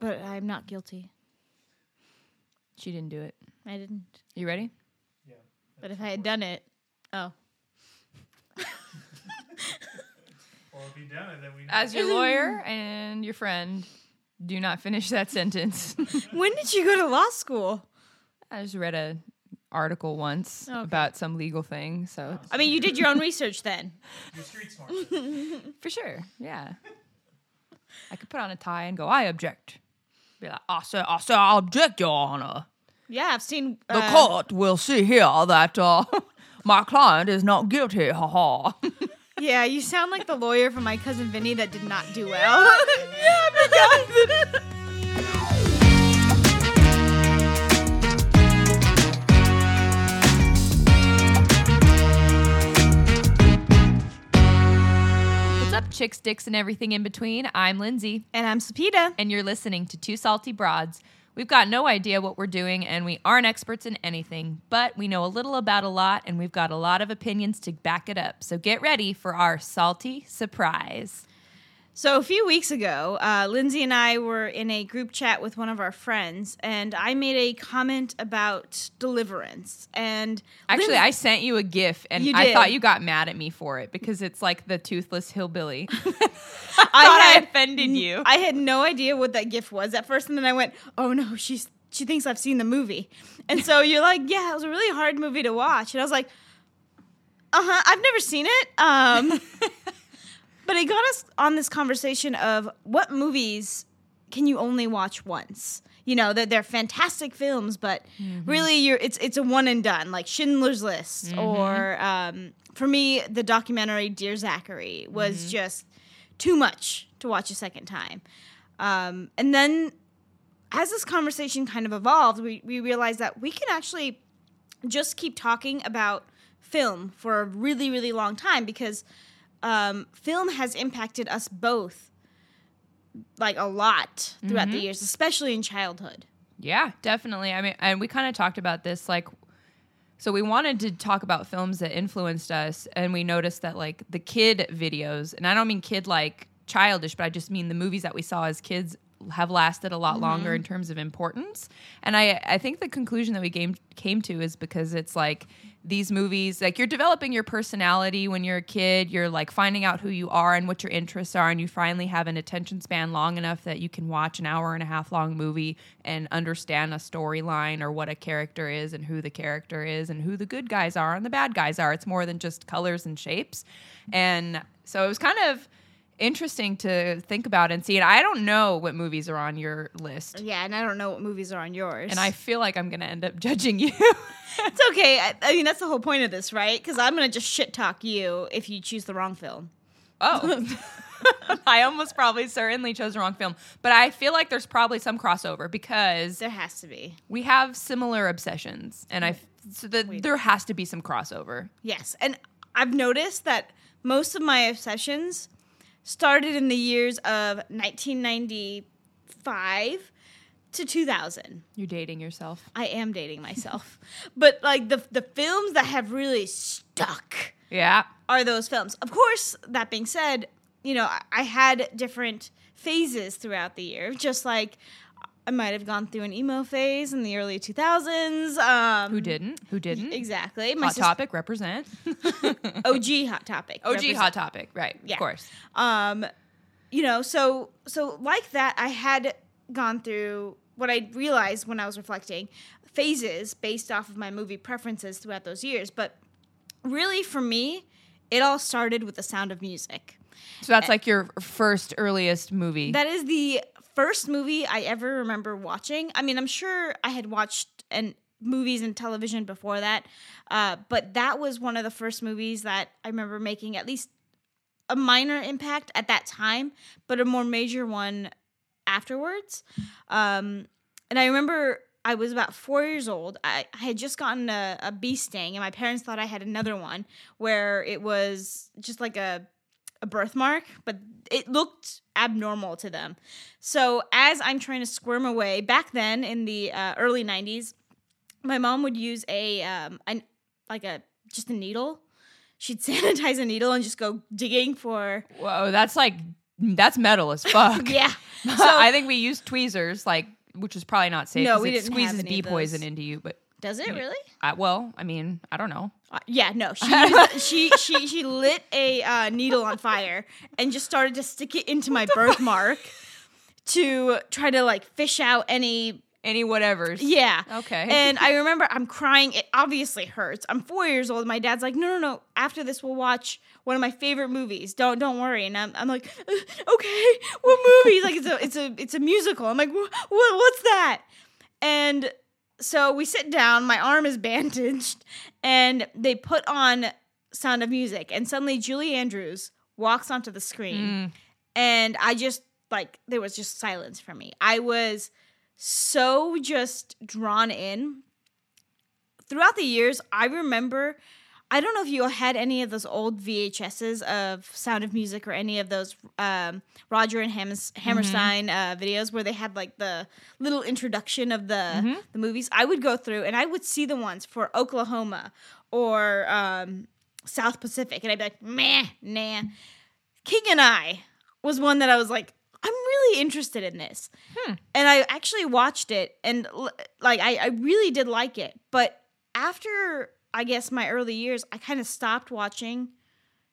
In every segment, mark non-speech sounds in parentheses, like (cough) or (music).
but I'm not guilty. She didn't do it. I didn't. You ready? Yeah. But if I had done it, oh, (laughs) Well, if you done it, then we. As your (laughs) lawyer and your friend, do not finish that sentence. (laughs) when did you go to law school? I just read a article once Okay. about some legal thing, so oh, I mean, you did your own research then. You're street smart. for sure, yeah. I could put on a tie and go, "I object." Be like, "I say, I say, I object, Your Honor. Yeah, I've seen. The uh, court will see here that uh, (laughs) my client is not guilty." Ha ha. (laughs) Yeah, you sound like the lawyer from my cousin Vinny that did not do well. (laughs) What's up, chicks, dicks, and everything in between? I'm Lindsay. and I'm Sapita. and you're listening to Two Salty Broads. We've got no idea what we're doing, and we aren't experts in anything, but we know a little about a lot, and we've got a lot of opinions to back it up. So get ready for our salty surprise. So a few weeks ago, uh, Lindsay and I were in a group chat with one of our friends, and I made a comment about deliverance. And Actually, Lindsay- I sent you a GIF, and I thought you got mad at me for it because it's like the toothless hillbilly. (laughs) (laughs) I thought I had offended you. I had no idea what that GIF was at first, and then I went, "Oh no, she's she thinks I've seen the movie." And so you're like, "Yeah, it was a really hard movie to watch," and I was like, "Uh huh, I've never seen it." Um, (laughs) but it got us on this conversation of what movies can you only watch once. You know that they're fantastic films, but really, you're it's it's a one and done, like Schindler's List, or um, for me, the documentary Dear Zachary was just too much to watch a second time. Um, and then, as this conversation kind of evolved, we, we realized that we can actually just keep talking about film for a really, really long time because um, film has impacted us both like a lot throughout the years, especially in childhood. Yeah, definitely. I mean, and we kind of talked about this like so we wanted to talk about films that influenced us and we noticed that like the kid videos, and I don't mean kid like childish, but I just mean the movies that we saw as kids have lasted a lot longer in mm-hmm. terms of importance. And I I think the conclusion that we came came to is because it's like these movies like you're developing your personality when you're a kid, you're like finding out who you are and what your interests are and you finally have an attention span long enough that you can watch an hour and a half long movie and understand a storyline or what a character is and who the character is and who the good guys are and the bad guys are. It's more than just colors and shapes. And so it was kind of interesting to think about and see. And I don't know what movies are on your list. Yeah, and I don't know what movies are on yours. And I feel like I'm going to end up (laughs) judging you. it's okay. I, I mean, that's the whole point of this, right? Because I'm gonna just shit talk you if you choose the wrong film. oh. (laughs) I almost probably certainly chose the wrong film. But I feel like there's probably some crossover because There has to be. we have similar obsessions. And I so that there has to be some crossover. Yes, and I've noticed that most of my obsessions started in the years of 1995 to 2000. You're dating yourself. I am dating myself, (laughs) but like the the films that have really stuck Yeah. are those films. Of course, that being said, you know, I, I had different phases throughout the year, just like I might have gone through an emo phase in the early 2000s. Um, Who didn't? Who didn't? Exactly. My Hot sis- Topic represent. (laughs) OG Hot Topic. OG represent- Hot Topic. Right. Yeah. Of course. um you know so so like that i had gone through what i realized when i was reflecting phases based off of my movie preferences throughout those years but really for me it all started with the sound of music So that's like your first earliest movie. that is the first movie i ever remember watching. I mean i'm sure i had watched and movies and television before that uh, but that was one of the first movies that i remember making at least a minor impact at that time but a more major one afterwards. Um, and i remember i was about four years old. I, I had just gotten a, a bee sting and my parents thought i had another one where it was just like a a birthmark, but it looked abnormal to them. So as I'm trying to squirm away, back then in the uh, early '90s, my mom would use a um, an like a just a needle. She'd (laughs) sanitize a needle and just go digging for. Whoa, that's like that's metal as fuck. (laughs) Yeah. (laughs) So, I think we used tweezers, like which is probably not safe. No, we it didn't have squeezes bee poison into you. But Does it really? I, well, I mean, I don't know. Uh, yeah, no. She (laughs) used, she she she lit a uh, needle on fire and just started to stick it into my birthmark to try to like fish out any Any whatever's. yeah. Okay. And I (laughs) remember I'm crying. It obviously hurts. I'm four years old. My dad's like, no, no, no. After this, we'll watch one of my favorite movies. Don't don't worry. And I'm, I'm like, "Uh, okay, what movie? He's like, it's a it's a it's a musical. I'm like, what what's that? And so we sit down. My arm is (laughs) bandaged, and they put on Sound of Music, and suddenly Julie Andrews walks onto the screen, mm. and I just like there was just silence for me. I was so just drawn in. Throughout the years, I remember. I don't know if you had any of those old VHSs of Sound of Music or any of those um, Roger and Hammers- Hammerstein uh, videos where they had like the little introduction of the the movies. I would go through and I would see the ones for Oklahoma or um, South Pacific, and I'd be like, meh, nah. King and I was one that I was like, I'm really interested in this. And I actually watched it and like I, I really did like it. But after I guess my early years, I kind of stopped watching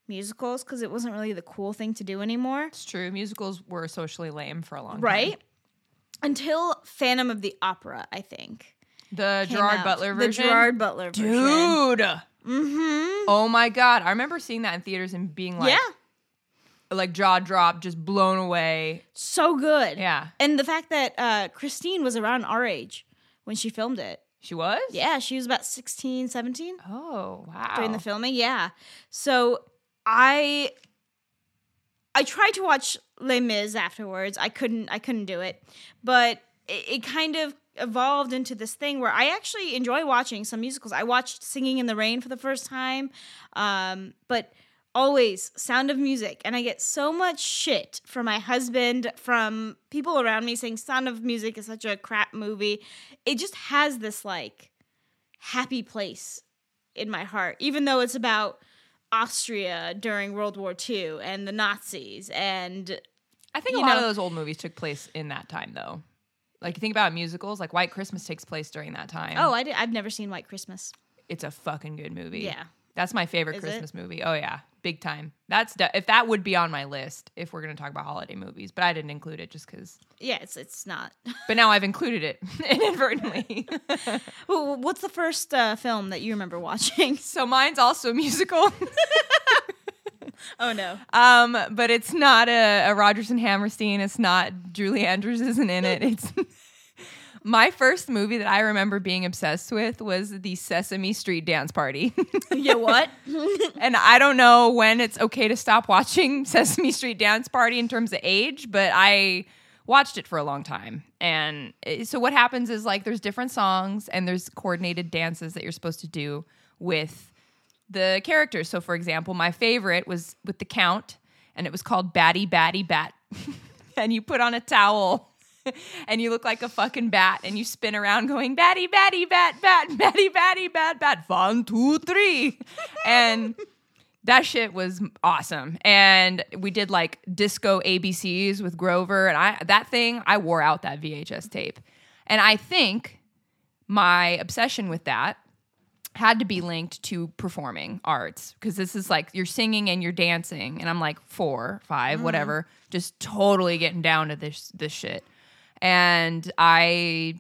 musicals because it wasn't really the cool thing to do anymore. It's true. Musicals were socially lame for a long time. Right? Until Phantom of the Opera, I think. The Gerard out. Butler The. Gerard Butler version. Dude. Mm-hmm. Oh my god. I remember seeing that in theaters and being like yeah. like jaw drop, just blown away. So good. Yeah. And the fact that uh, Christine was around our age when she filmed it. She was? Yeah, she was about 16, 17 Oh, wow. during the filming. Yeah. So I I tried to watch Les Mis afterwards. I couldn't I couldn't do it. But it, it kind of evolved into this thing where I actually enjoy watching some musicals. I watched Singing in the Rain for the first time. Um, but always sound of music and i get so much shit from my husband from people around me saying sound of music is such a crap movie it just has this like happy place in my heart even though it's about austria during world war ii and the nazis and I think a lot know- of those old movies took place in that time though. Like you think about musicals, like White Christmas takes place during that time. oh I did, i've never seen white christmas it's a fucking good movie. Yeah. That's my favorite Is it? Christmas movie. Oh yeah, big time. That's de- if that would be on my list if we're going to talk about holiday movies, but I didn't include it just cuz yeah it's it's not (laughs) But now I've included it (laughs) inadvertently. (laughs) Well, what's the first uh, film that you remember watching so mine's also a musical. oh no Um, but it's not a, a Rodgers and Hammerstein. It's not Julie Andrews isn't in it. It's my first movie that I remember being obsessed with was the Sesame Street Dance Party. (laughs) yeah what (laughs) and I don't know when it's okay to stop watching (laughs) Sesame Street Dance Party in terms of age, but I watched it for a long time. And uh, so what happens is like there's different songs and there's coordinated dances that you're supposed to do with the characters. So for example, my favorite was with the count and it was called Batty Batty Bat. and you put on a towel (laughs) and you look like a fucking bat and you spin around going batty batty bat bat (laughs) batty batty bat bat one two three. (laughs) And that shit was awesome. And we did like disco abcs with grover and i that thing i wore out that vhs tape. And i think my obsession with that had to be linked to performing arts because this is like you're singing and you're dancing and i'm like four five mm-hmm. whatever just totally getting down to this this shit and i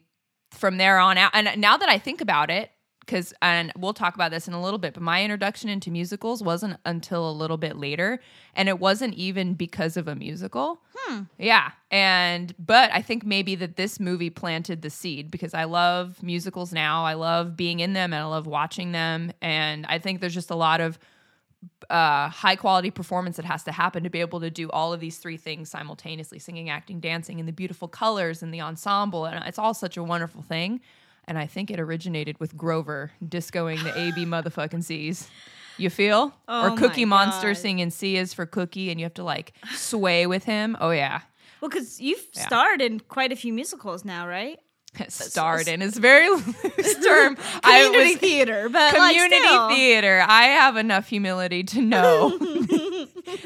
from there on out and now that i think about it because and we'll talk about this in a little bit but my introduction into musicals wasn't until a little bit later and it wasn't even because of a musical hmm. yeah. And but I think maybe that this movie planted the seed because I love musicals now. I love being in them and I love watching them and I think there's just a lot of uh, high quality performance that has to happen to be able to do all of these three things simultaneously singing, acting, dancing, and the beautiful colors and the ensemble. And it's all such a wonderful thing. And I think it originated with Grover discoing the AB (sighs) motherfucking C's. You feel? Oh or Cookie Monster God. singing C is for cookie and you have to like sway with him. Oh, yeah. well because you've Yeah. starred in quite a few musicals now right (laughs) Starred in is a very (laughs) loose term. (laughs) I Community was theater, but community still. theater. I have enough humility to know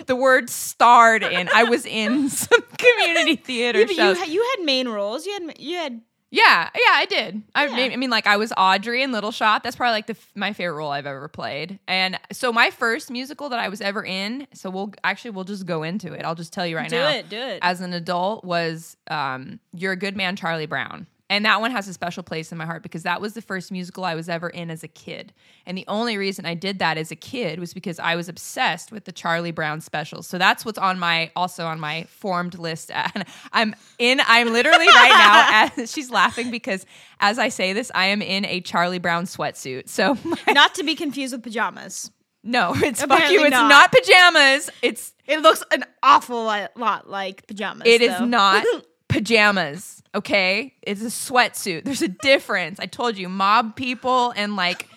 the word starred in. I was in some community theater Yeah, you, shows. had, you had main roles. You had you had yeah, yeah, I did. I, Yeah. I mean, like I was Audrey in Little Shop. That's probably like the my favorite role I've ever played. And so my first musical that I was ever in. So we'll actually we'll just go into it. I'll just tell you right do now. it, do it. As an adult, was um, "You're a Good Man, Charlie Brown." And that one has a special place in my heart because that was the first musical I was ever in as a kid. And the only reason I did that as a kid was because I was obsessed with the Charlie Brown specials. So that's what's on my also on my formed list. (laughs) And I'm in I'm literally right now (laughs) as she's laughing because as I say this, I am in a Charlie Brown sweatsuit. So not to be confused with pajamas. no, it's fuck you. It's not. not pajamas. It's It looks an awful lot, like pajamas. It is though. not (laughs) pajamas, okay? It's a sweatsuit. There's a difference. I told you, mob people and like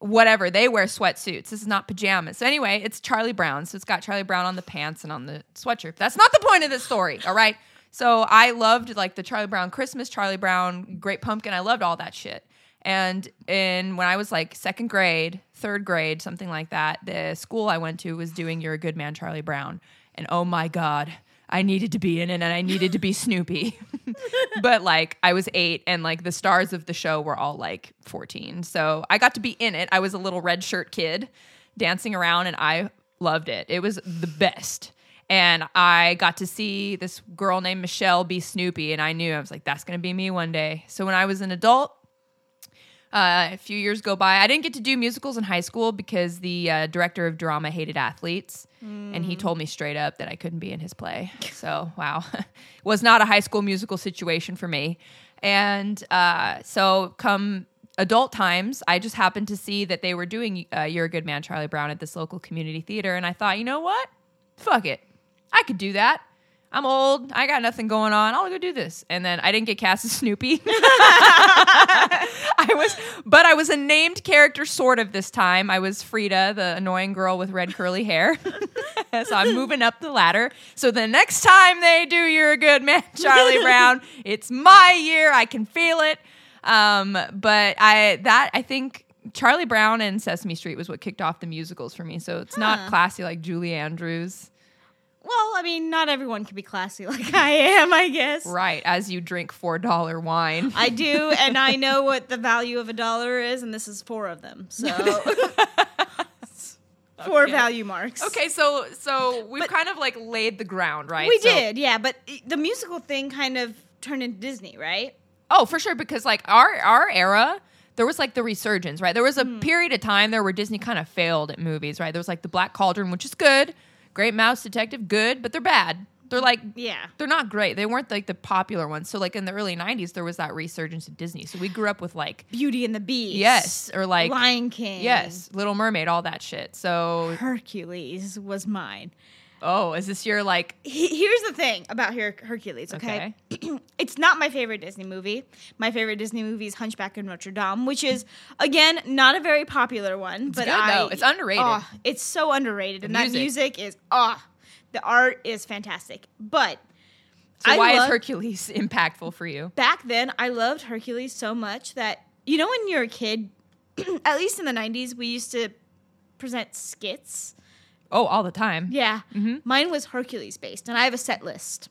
whatever, they wear sweatsuits. This is not pajamas. So anyway, it's Charlie Brown. So it's got Charlie Brown on the pants and on the sweatshirt. That's not the point of this story, all right? So I loved like the Charlie Brown Christmas, Charlie Brown Great Pumpkin. I loved all that shit. And in when I was like second grade, third grade, something like that, the school I went to was doing You're a Good Man, Charlie Brown. And oh my God, I needed to be in it and I needed to be Snoopy. (laughs) but like I was eight and like the stars of the show were all like 14. So I got to be in it. I was a little red shirt kid dancing around and I loved it. It was the best. And I got to see this girl named Michelle be Snoopy and I knew I was like, that's going to be me one day. So when I was an adult, uh, a few years go by. I didn't get to do musicals in high school because the uh, director of drama hated athletes, and he told me straight up that I couldn't be in his play. So wow, (laughs) was not a high school musical situation for me. And uh, so come adult times, I just happened to see that they were doing uh, "You're a Good Man, Charlie Brown" at this local community theater, and I thought, you know what? Fuck it, I could do that. I'm old. I got nothing going on. I'll go do this. And then I didn't get cast as (laughs) Snoopy. I was, but I was a named character sort of this time. I was Frieda, the annoying girl with red curly hair. (laughs) so I'm moving up the ladder. So the next time they do "You're a Good Man, (laughs) Charlie Brown," it's my year. I can feel it. Um, but I that I think Charlie Brown and Sesame Street was what kicked off the musicals for me. So it's not classy like Julie Andrews. Well, I mean, not everyone can be classy (laughs) like I am, I guess. Right, as you drink four dollar wine. I do, (laughs) and I know what the value of a dollar is, and this is four of them. So (laughs) four Okay. value marks. Okay, so so we've But- kind of like laid the ground, right? We So- did, yeah, but the musical thing kind of turned into Disney, right? Oh, for sure, because like our our era, there was like the resurgence, right? There was a Hmm. period of time there where Disney kind of failed at movies, right? There was like the Black Cauldron, which is good, Great Mouse Detective, good, but they're bad. They're like Yeah. they're not great. They weren't like the popular ones. So like in the early '90s, there was that resurgence of Disney. So we grew up with like Beauty and the Beast. yes, or like Lion King. yes, Little Mermaid, all that shit. So Hercules was mine. Oh, is this your like He- Here's the thing about Her- Hercules, okay? (clears throat) it's not my favorite Disney movie. My favorite Disney movie is Hunchback of Notre Dame, which is again not a very popular one, but good, I, though. It's underrated. Oh, it's so underrated, and music. that music is ah, the art is fantastic. But so I why love- is Hercules (laughs) impactful for you? back then I loved Hercules so much that you know when you're a kid, (clears throat) at least in the '90s, we used to present skits. Oh, all the time. Yeah, Mhm. mine was Hercules based, and I have a set list.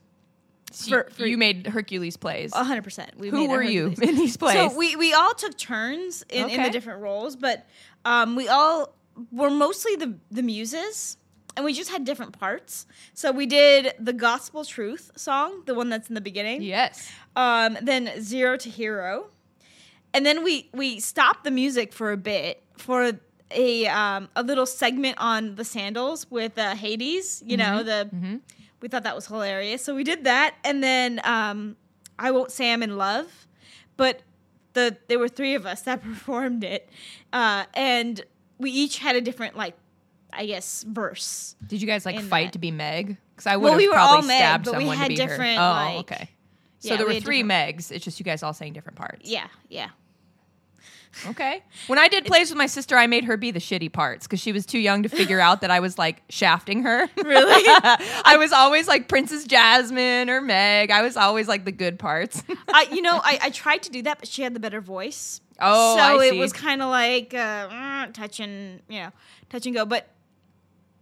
So For- you, for- you made Hercules plays. A hundred percent. We Who were you in these plays? So we we all took turns in, in the different roles, but um, we all were mostly the the muses, and we just had different parts. So we did the gospel truth song, the one that's in the beginning. yes. Um, then zero to hero, and then we we stopped the music for a bit for a um, a little segment on the sandals with uh, Hades. You know the Mm-hmm. we thought that was hilarious. So we did that, and then um, I won't say I'm in love, but the there were three of us that (laughs) performed it, uh, and we each had a different like, I guess verse. Did you guys like fight that. to be Meg? Because I would Well, have we were probably all Meg, stabbed but we someone had to be different, her. Oh, like- okay. So Yeah, there we were three different- Megs. It's just you guys all saying different parts. Yeah, yeah. Okay. When I did plays with my sister, I made her be the shitty parts because she was too young to figure out that I was like shafting her. Really? (laughs) I was always like Princess Jasmine or Meg. I was always like the good parts. (laughs) I, you know, I, I tried to do that, but she had the better voice. Oh, so it was kind of like uh, mm, touch and you know, touch and go. But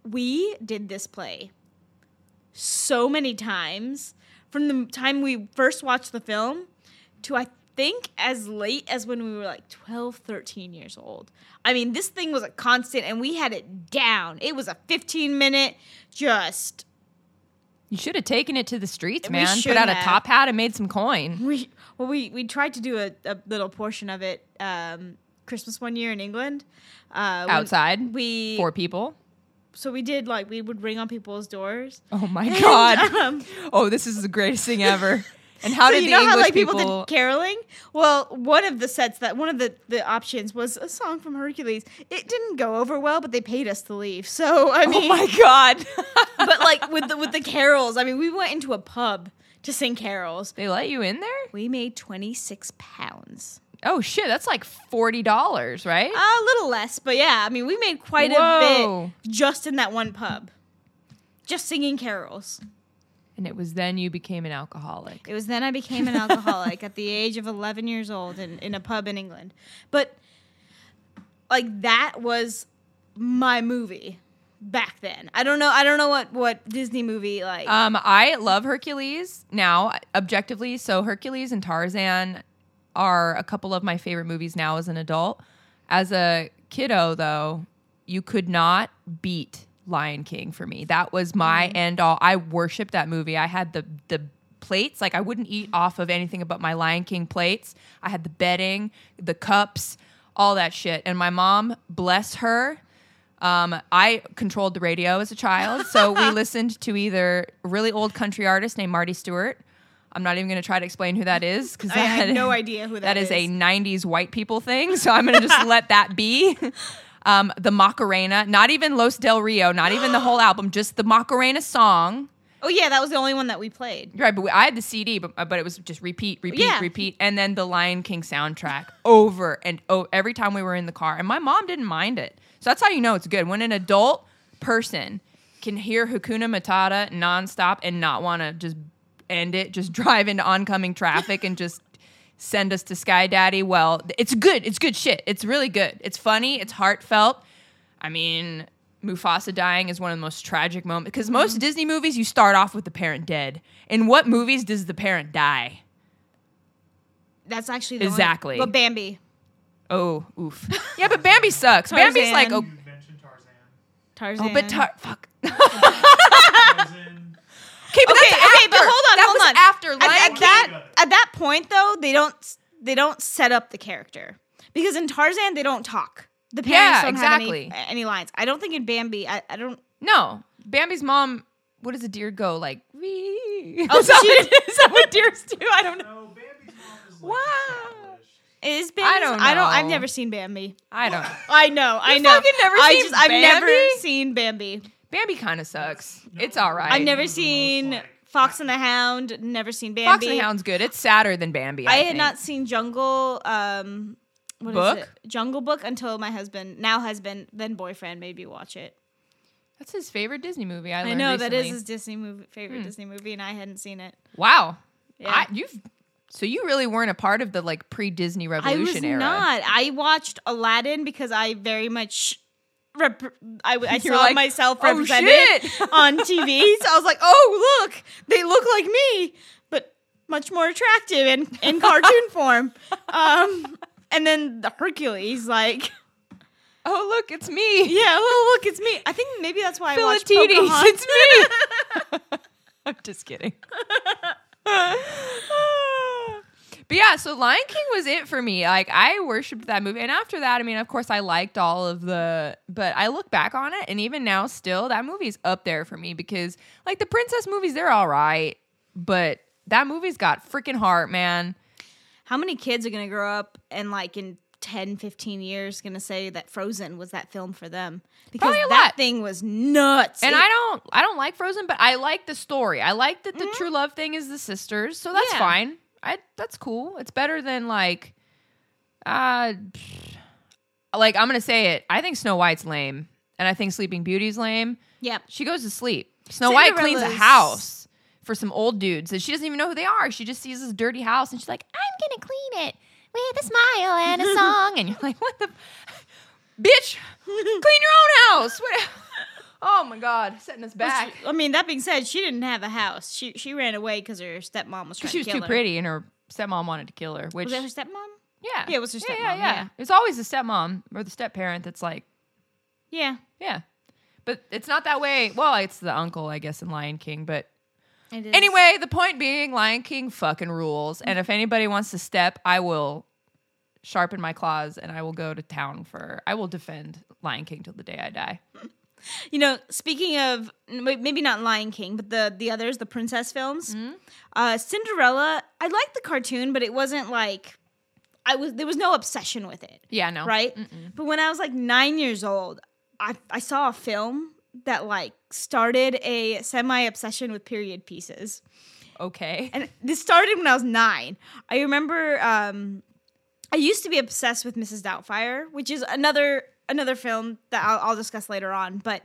we did this play so many times from the time we first watched the film to I think as late as when we were like 12, 13 years old. I mean, this thing was a constant and we had it down. It was a 15 minute just you should have taken it to the streets, man. Put out a top hat and made some coin. we well we we tried to do a, a little portion of it um christmas one year in england uh Outside we four people. so we did like we would ring on people's doors Oh my (laughs) And, god. um, oh, this is the greatest thing ever. (laughs) And how so did you the know English how like people, people, did caroling well one of the sets that one of the the options was a song from hercules it didn't go over well but they paid us to leave so i oh mean Oh my god. (laughs) but like with the with the carols i mean we went into a pub to sing carols they let you in there? we made 26 pounds Oh shit, that's like $40, right? A little less, but yeah, I mean, we made quite a bit just in that one pub, just singing carols. And it was then you became an alcoholic. It was then I became an alcoholic at the age of 11 years old in, in a pub in England. But like that was my movie back then. I don't know. I don't know what what Disney movie like. Um, I love Hercules now, objectively. So Hercules and Tarzan are a couple of my favorite movies now as an adult. As a kiddo, though, you could not beat Lion King for me. That was my end all. I worshipped that movie. I had the the plates like I wouldn't eat off of anything but my Lion King plates. I had the bedding, the cups, all that shit. And my mom, bless her, um, I controlled the radio as a child, so we (laughs) listened to either a really old country artist named Marty Stuart. I'm not even going to try to explain who that is because I have no (laughs) idea who that that is, a 90s white people thing. So I'm going to just (laughs) let that be. Um, the Macarena, not even Los Del Rio, not even the whole (gasps) album, just the Macarena song. oh yeah, that was the only one that we played. Right, but we, I had the CD, but but it was just repeat, repeat, Yeah. repeat, and then the Lion King soundtrack over and oh, every time we were in the car, and my mom didn't mind it. So that's how you know it's good when an adult person can hear Hakuna Matata nonstop and not want to just end it, just (laughs) drive into oncoming traffic and just send us to Sky Daddy. Well, it's good. It's good shit. It's really good. It's funny. It's heartfelt. I mean, Mufasa dying is one of the most tragic moments because most mm-hmm. Disney movies you start off with the parent dead. In what movies does the parent die? That's actually the only- Exactly. But Bambi, Oh, oof. (laughs) Yeah, but Bambi sucks. Bambi's like, oh, Tarzan. You mentioned Tarzan. Tarzan. oh but tar- fuck. (laughs) okay, but okay, that's okay, after. but hold on, that hold was on. after At, Lion at King. that at that point though, they don't they don't set up the character because in Tarzan they don't talk. The parents Yeah, don't exactly. have any, any lines. I don't think in Bambi. I, I don't. No, Bambi's mom. What does a deer go like? Wee. Oh, (laughs) is, that she- what, is that what deers do? I don't know. No, Bambi's mom is like Wow. Is Bambi? I don't I don't. I've never seen Bambi. I don't. I know. I You know. fucking never I seen just. I've never seen Bambi. Bambi kind of sucks. No, it's all right. I've never One of the most, seen Fox and the Hound. Never seen Bambi. Fox and the Hound's good. It's sadder than Bambi. I, I, had think. not seen Jungle. Um, what is Book? it? Jungle Book until my husband, now husband, then boyfriend, made me watch it. That's his favorite Disney movie. I, I learned know that is recently. his Disney movie, favorite Hmm. Disney movie, and I hadn't seen it. Wow. Yeah. I, you've so you really weren't a part of the like pre-Disney I revolution was era. not. I watched Aladdin because I very much. Rep- I, I saw like, myself "Oh, represented shit." (laughs) on TV, so I was like, "Oh, look, they look like me, but much more attractive in in (laughs) cartoon form." Um, and then the Hercules, like, (laughs) Oh look, it's me. yeah, well, look, it's me. I think maybe that's why I watched Philatides, Pocahontas. it's me. I'm just kidding. But yeah, so Lion King was it for me. Like I worshipped that movie, and after that, I mean, of course, I liked all of the. But I look back on it, and even now, still, that movie's up there for me because, like, the princess movies, they're all right, but that movie's got freaking heart, man. How many kids are going to grow up and like in 10, 15 years going to say that Frozen was that film for them? Because Probably a that lot. thing was nuts. And It- I don't, I don't like Frozen, but I like the story. I like that the mm-hmm. true love thing is the sisters, so that's Yeah. fine. I that's cool. It's better than like, Uh, like I'm gonna say it. I think Snow White's lame, and I think Sleeping Beauty's lame. Yep. She goes to sleep. Snow White cleans a house for some old dudes, and she doesn't even know who they are. She just sees this dirty house, and she's like, "I'm gonna clean it with a smile and a (laughs) song." And you're like, "What the, (laughs) bitch? (laughs) clean your own house." What? Oh my god, setting us back. I mean, that being said, she didn't have a house. She she ran away because her stepmom was trying She was to kill too her. pretty, and her stepmom wanted to kill her. Which Was that her stepmom? yeah, Yeah, it was her Yeah, stepmom, Yeah, yeah, yeah. It's always the stepmom or the step parent that's like, Yeah. yeah, but it's not that way. Well, it's the uncle, I guess, in Lion King, but Anyway, the point being, Lion King fucking rules. And if anybody wants to step, I will sharpen my claws and I will go to town for. I will defend Lion King till the day I die. You know, speaking of maybe not Lion King, but the the others, the princess films, uh, Cinderella. I liked the cartoon, but it wasn't like I was. There was no obsession with it, Yeah, no. right? But when I was like nine years old, I I saw a film that like started a semi obsession with period pieces. Okay. and this started when I was nine. I remember um, I used to be obsessed with Mrs. Doubtfire, which is another another film that I'll, I'll discuss later on. But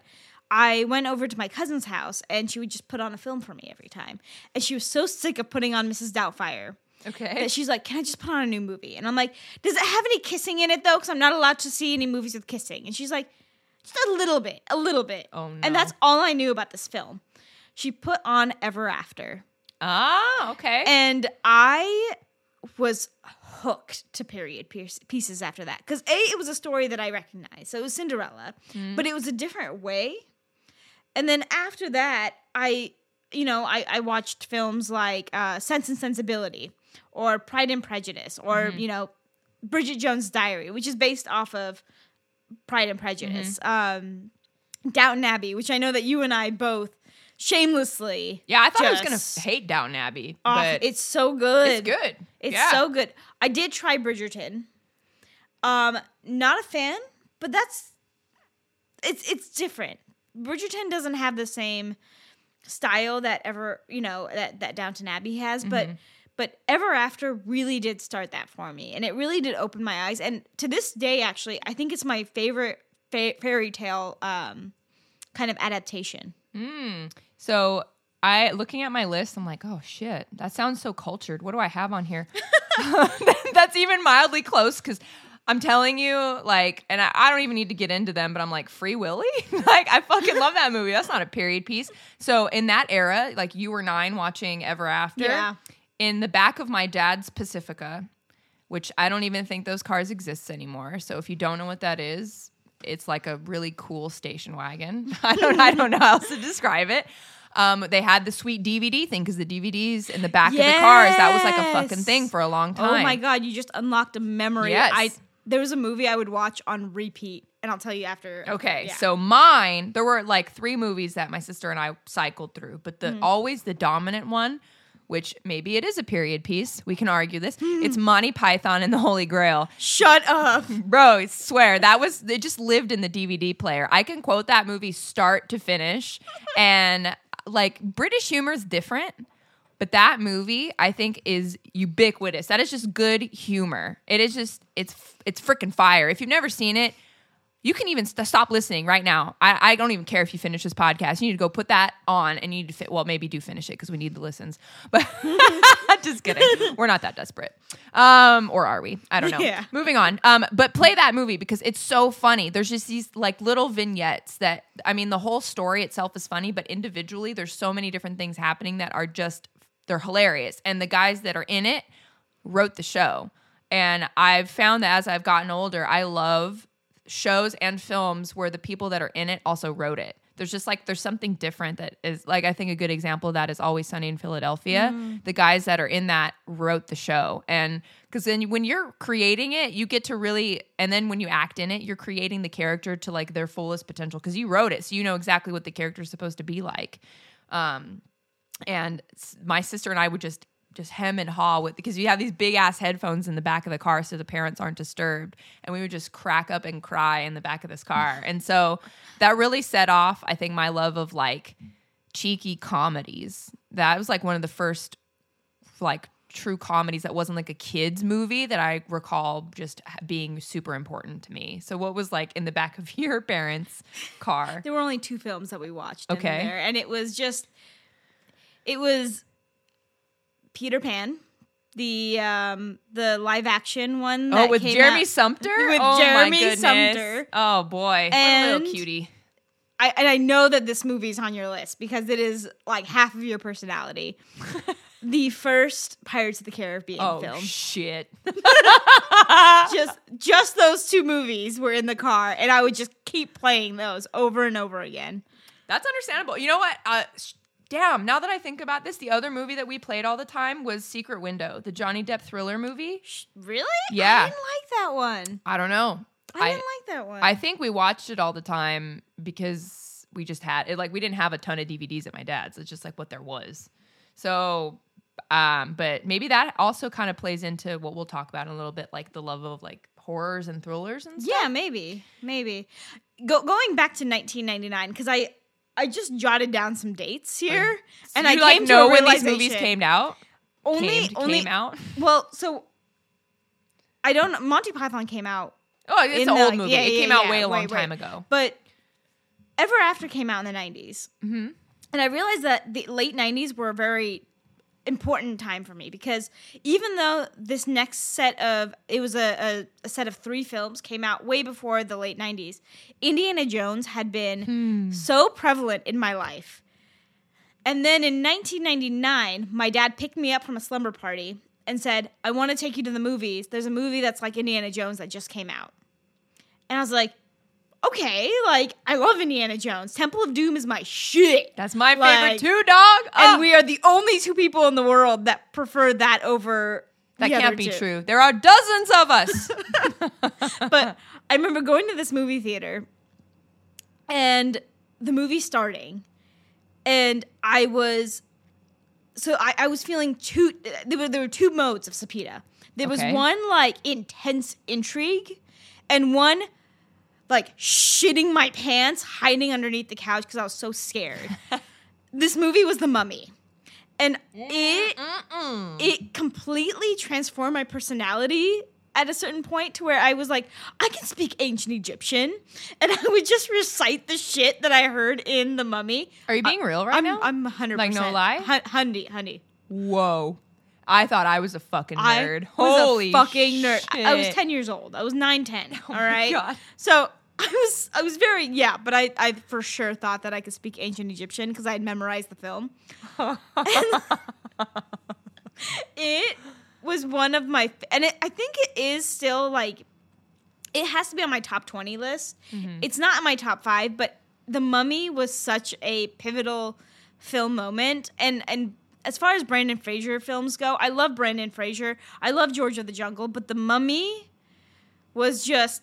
I went over to my cousin's house, and she would just put on a film for me every time. And she was so sick of putting on Mrs. Doubtfire Okay. that she's like, "Can I just put on a new movie?" And I'm like, "Does it have any kissing in it though? Because I'm not allowed to see any movies with kissing." And she's like, "Just a little bit, a little bit." Oh, no. And that's all I knew about this film. She put on Ever After Ah, okay. and I was hooked to period pieces after that. Because a it was a story that I recognized, so it was Cinderella, but it was a different way. And then after that, I you know I, I watched films like uh, Sense and Sensibility or Pride and Prejudice or you know Bridget Jones' Diary, which is based off of Pride and Prejudice. Um, Downton Abbey, which I know that you and I both shamelessly yeah, I thought I was gonna hate Downton Abbey, off- but it's so good. it's good. It's Yeah. so good. I did try Bridgerton. Um, not a fan, but that's it's it's different. Bridgerton doesn't have the same style that ever you know that that Downton Abbey has, but Mm-hmm. but Ever After really did start that for me, and it really did open my eyes. And to this day, actually, I think it's my favorite fa- fairy tale um, kind of adaptation. So I looking at my list, I'm like, oh shit, that sounds so cultured. What do I have on here? (laughs) (laughs) That's even mildly close because I'm telling you, like, and I, I don't even need to get into them, but I'm like, Free Willy? (laughs) like, I fucking love that movie. That's not a period piece. So in that era, like you were nine watching Ever After. Yeah. In the back of my dad's Pacifica, which I don't even think those cars exist anymore. So if you don't know what that is, it's like a really cool station wagon. (laughs) I don't I don't know how else to describe it. Um, they had the sweet DVD thing because the DVDs in the back of the cars that was like a fucking thing for a long time. Oh my god, you just unlocked a memory. Yes. I there was a movie I would watch on repeat, and I'll tell you after. Okay, Yeah. so mine, there were like three movies that my sister and I cycled through, but the Mm-hmm. always the dominant one, which maybe it is a period piece. We can argue this. Hmm. It's Monty Python and the Holy Grail. shut up. Bro, I swear that was it just lived in the DVD player. I can quote that movie start to finish (laughs) and like British humor is different, but that movie I think is ubiquitous. That is just good humor. It is just it's it's freaking fire. If you've never seen it, you can even st- stop listening right now. I, I don't even care if you finish this podcast. You need to go put that on and you need to fit. Well, maybe do finish it because we need the listens. But (laughs) just kidding. (laughs) We're not that desperate. Um, or are we? I don't know. (laughs) Yeah. Moving on. Um, but play that movie because it's so funny. There's just these like little vignettes that I mean, the whole story itself is funny, but individually, there's so many different things happening that are just they're hilarious. And the guys that are in it wrote the show. And I've found that as I've gotten older, I love shows and films where the people that are in it also wrote it. There's just like there's something different that is like I think a good example of that is Always Sunny in Philadelphia. The guys that are in that wrote the show, and because then when you're creating it, you get to really, and then when you act in it, you're creating the character to like their fullest potential because you wrote it, so you know exactly what the character is supposed to be like. Um, and my sister and I would just just hem and haw with because you have these big ass headphones in the back of the car so the parents aren't disturbed and we would just crack up and cry in the back of this car and so that really set off i think my love of like cheeky comedies that was like one of the first like true comedies that wasn't like a kids movie that I recall just being super important to me. So what was like in the back of (laughs) your parents' car? There were only two films that we watched. in Okay. there, and it was just, it was Peter Pan, the um the live action one. Oh, with Jeremy out- Sumpter? With oh, Jeremy. Sumpter. Oh boy. what a And- little cutie. I, and I know that this movie's on your list because it is like half of your personality. (laughs) the first Pirates of the Caribbean Oh film. shit. (laughs) (laughs) just just those two movies were in the car, and I would just keep playing those over and over again. That's understandable. You know what? Uh, damn. Now that I think about this, the other movie that we played all the time was Secret Window, the Johnny Depp thriller movie. Sh- Really? Yeah. I didn't like that one. I don't know. I, didn't like that one. I think we watched it all the time because we just had it. Like we didn't have a ton of DVDs at my dad's. It's just like what there was. So, um, but maybe that also kind of plays into what we'll talk about in a little bit, like the love of like horrors and thrillers and stuff. yeah, maybe, maybe. Go, going back to 1999 because I I just jotted down some dates here, and you I like came know to when these movies came out. Only came, only came out. well, so I don't. Monty Python came out Oh, it's an the- old movie. yeah, it yeah, came out yeah, way a long right, time right. ago. But Ever After came out in the 90s. Mm-hmm. And I realized that the late 90s were a very important time for me because even though this next set of it was a, a, a set of three films came out way before the late 90s indiana jones had been Hmm. so prevalent in my life. And then in 1999 my dad picked me up from a slumber party and said i want to take you to the movies. There's a movie that's like indiana jones that just came out. And i was like okay like i love indiana jones temple of doom is my shit That's my Like- favorite too, dog. and we are the only two people in the world that prefer that over that can't be two. true. There are dozens of us. (laughs) (laughs) But I remember going to this movie theater and the movie starting, and I was so I, I was feeling two. There were there were two modes of Sapita. There was one like intense intrigue, and one like shitting my pants, hiding underneath the couch because I was so scared. (laughs) this movie was The Mummy, and mm, it it completely transformed my personality at a certain point to where I was like, I can speak ancient Egyptian, and I would just recite the shit that I heard in The Mummy. Are you being real right I'm, now? I'm 100 Like, no lie? Hundy, hundy. Whoa. I thought I was a fucking nerd. I was Holy a fucking nerd. I, I was 10 years old. I was 9, 10. (laughs) all my right. God. So I was I was very yeah, but I I for sure thought that I could speak ancient Egyptian because I had memorized the film. (laughs) it was one of my and it, I think it is still like it has to be on my top 20 list. Mm-hmm. It's not in my top 5, but The Mummy was such a pivotal film moment and and as far as Brendan Fraser films go, I love Brendan Fraser. I love George of the Jungle, but The Mummy was just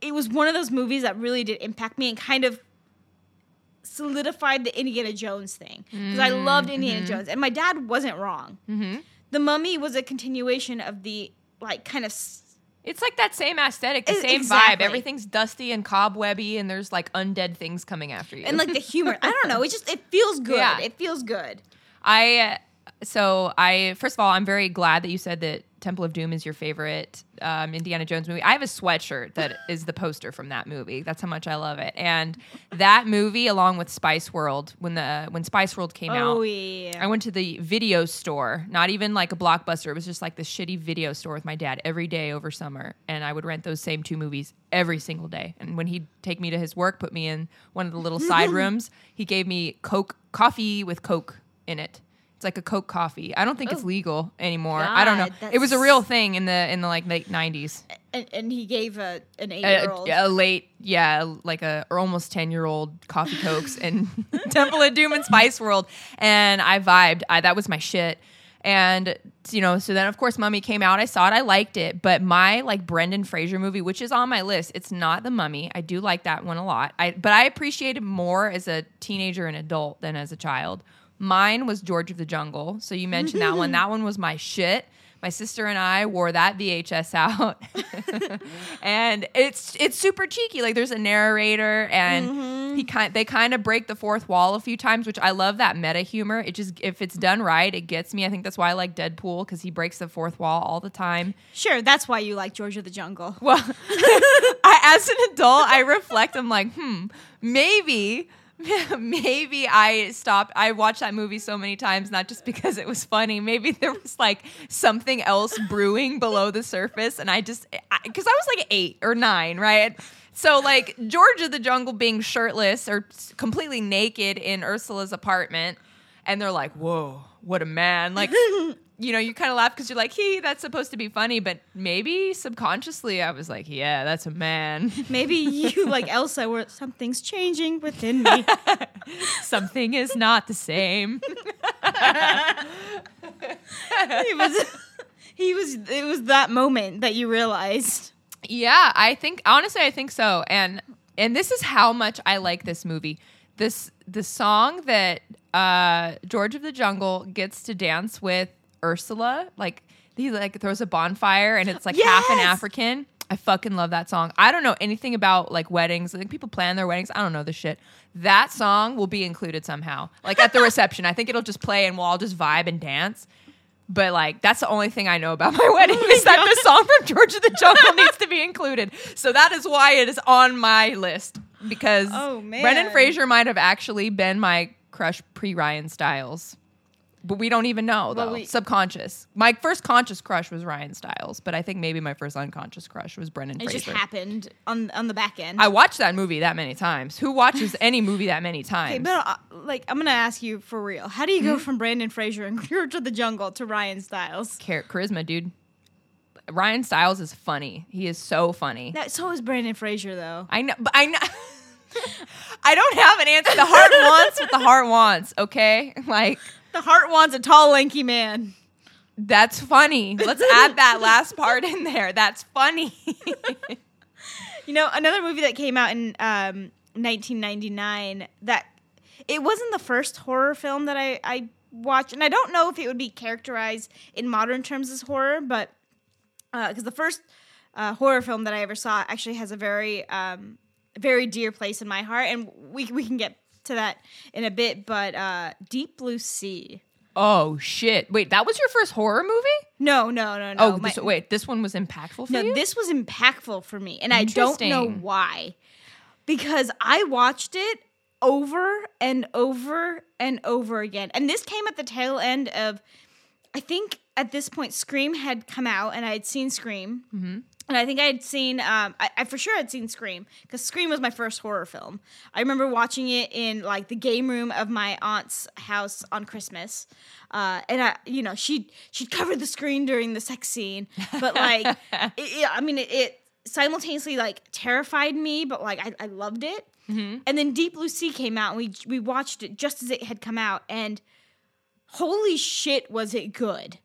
it, was one of those movies that really did impact me and kind of solidified the Indiana Jones thing because I loved Indiana Jones and my dad wasn't wrong. Mhm. The Mummy was a continuation of the like kind of s- It's like that same aesthetic, the same exactly. vibe. Everything's dusty and cobwebby, and there's like undead things coming after you. and like the humor. I don't know. It just it feels good. Yeah. It feels good. I so I first of all, I'm very glad that you said that Temple of Doom is your favorite um, Indiana Jones movie. I have a sweatshirt that (laughs) is the poster from that movie. That's how much I love it. And that movie, along with Spice World, when the when Spice World came out, Oh yeah. I went to the video store, not even like a blockbuster. It was just like the shitty video store with my dad every day over summer. And I would rent those same two movies every single day. And when he'd take me to his work, put me in one of the little side (laughs) rooms, he gave me Coke, coffee with Coke in it. It's like a Coke coffee. I don't think it's Oh. legal anymore. I don't know. God, It was a that's- real thing in the in the like late nineties. and, and he gave a an eight A, year old. a late, yeah, like a or almost ten year old coffee cokes and (laughs) Temple of Doom and Spice World, and I vibed. I, that was my shit. And you know, so then of course, Mummy came out. I saw it. I liked it. But my like Brendan Fraser movie, which is on my list, it's not the Mummy. I do like that one a lot. I but I appreciated more as a teenager and adult than as a child. Mine was George of the Jungle. So you mentioned that one. That one was my shit. My sister and I wore that VHS out. (laughs) and it's it's super cheeky. Like there's a narrator and He kind they kind of break the fourth wall a few times, which I love that meta humor. It just if it's done right, it gets me. I think that's why I like Deadpool because he breaks the fourth wall all the time. Sure, that's why you like George of the Jungle. Well, (laughs) I as an adult, I reflect. I'm like, hmm, maybe. (laughs) Maybe I stopped. I watched that movie so many times, not just because it was funny. Maybe there was like something else brewing below the surface, and I just because I, was like eight or nine, right? So like George of the Jungle being shirtless or completely naked in Ursula's apartment, and they're like, "Whoa, what a man!" Like, (laughs) you know, you kind of laugh because you're like, "He, that's supposed to be funny," but maybe subconsciously I was like, "Yeah, that's a man." (laughs) Maybe you, like Elsa, were something's changing within me. (laughs) Something is not the same. (laughs) he was, he was. It was that moment that you realized. Yeah, I think honestly, I think so. And and this is how much I like this movie. This the song that uh, George of the Jungle gets to dance with Ursula, like he like throws a bonfire and it's like half an African. I fucking love that song. I don't know anything about like weddings. I think people plan their weddings. I don't know the shit. That song will be included somehow. Like at the (laughs) reception. I think it'll just play and we'll all just vibe and dance. But like that's the only thing I know about (laughs) my wedding is that the song from George of the (laughs) Jungle needs to be included. So that is why it is on my list because Oh, man. Brendan Fraser might have actually been my crush pre Ryan Stiles. But we don't even know Well, though. we- Subconscious. My first conscious crush was Ryan Stiles, but I think maybe my first unconscious crush was Brendan It Fraser. just happened on on the back end. I watched that movie that many times. Who watches any movie that many (laughs) times? Okay, but uh, like, I'm gonna ask you for real. How do you Hmm? go from Brendan Fraser and (laughs) George of the Jungle to Ryan Stiles? Char- charisma, dude. Ryan Stiles is funny. He is so funny. That, so is Brendan Fraser though. I know, but I know. (laughs) I don't have an answer. The heart wants what the heart wants. Okay, like The heart wants a tall, lanky man. that's funny. Let's add that last part in there. That's funny. (laughs) You know, another movie that came out in um, 1999 that it wasn't the first horror film that I, I watched, and I don't know if it would be characterized in modern terms as horror, but because the first uh, horror film that I ever saw actually has a very um, very dear place in my heart, and we we can get to that in a bit. But uh, Deep Blue Sea. oh shit! Wait, that was your first horror movie? No, no, no, no. Oh, my- this, wait, this one was impactful for No, you. this was impactful for me, and I don't know why. Because I watched it over and over and over again. And this came at the tail end of, I think at this point, Scream had come out, and I had seen Scream. Mm-hmm. And I think I had seen, um, I, I for sure had seen Scream because Scream was my first horror film. I remember watching it in like the game room of my aunt's house on Christmas, uh, and I, you know, she she'd cover the screen during the sex scene, but like, (laughs) it, it- I mean, it, it simultaneously like terrified me, but like I, I loved it. And then Deep Blue Sea came out, and we we watched it just as it had come out, and holy shit, was it good!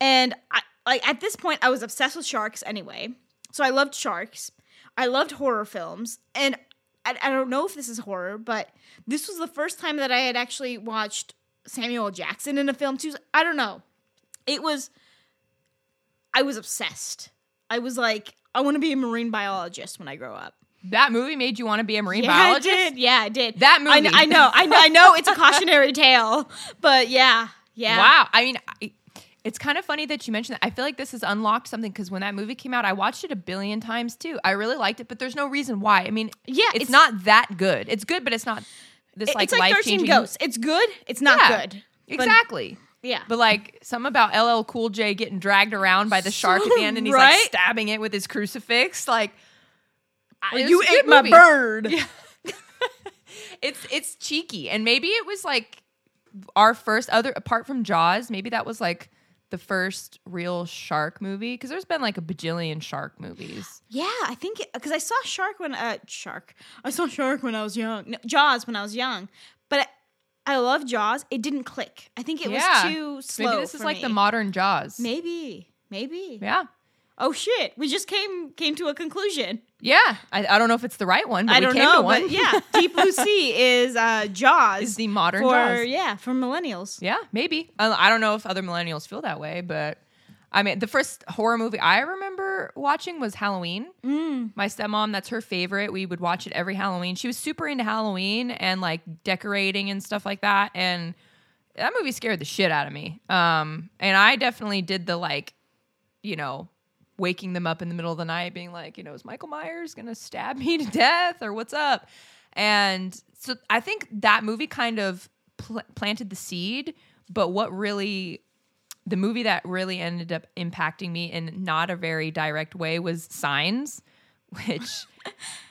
And I like at this point, I was obsessed with sharks anyway. So I loved sharks. I loved horror films, and I, I don't know if this is horror, but this was the first time that I had actually watched Samuel Jackson in a film too. I don't know. It was. I was obsessed. I was like, I want to be a marine biologist when I grow up. that movie made you want to be a marine yeah, biologist. I did. Yeah, I did. That I, movie. I know. I know. I know. It's a cautionary tale, but yeah, yeah. Wow. I mean, I, it's kind of funny that you mentioned that. I feel like this has unlocked something because when that movie came out, I watched it a billion times too. I really liked it, but there's no reason why. I mean, Yeah, it's, it's- not that good. It's good, but it's not this It- like it's like life Thirteen changing. Ghosts. It's good. It's not Yeah, good. But- Exactly. yeah. But like some about LL Cool J getting dragged around by the (laughs) shark at the end, and he's Right? like stabbing it with his crucifix. Like, was you ate my movie. bird. (laughs) It's it's cheeky, and maybe it was like our first other apart from Jaws. Maybe that was like the first real shark movie because there's been like a bajillion shark movies. Yeah, I think because I saw Shark when uh Shark. I saw Shark when I was young. No, Jaws when I was young, but I, I love Jaws. It didn't click. I think it Yeah. was too slow. maybe this is like me. the modern Jaws. Maybe, maybe. Yeah, Oh shit! We just came came to a conclusion. yeah. I, I don't know if it's the right one, but I we don't came know, to one. but yeah, (laughs) Deep Blue Sea is uh Jaws is the modern for Jaws. yeah for millennials. Yeah, maybe. I, I don't know if other millennials feel that way, but I mean, the first horror movie I remember remember watching was Halloween. Mm. My stepmom, that's her favorite. We would watch it every Halloween. She was super into Halloween and like decorating and stuff like that. And that movie scared the shit out of me. Um, and I definitely did the like, you know, waking them up in the middle of the night, being like, you know, is Michael Myers gonna stab (laughs) me to death or what's up? And so I think that movie kind of pl- planted the seed. But what really the movie that really ended up impacting me in not a very direct way was Signs, (laughs) which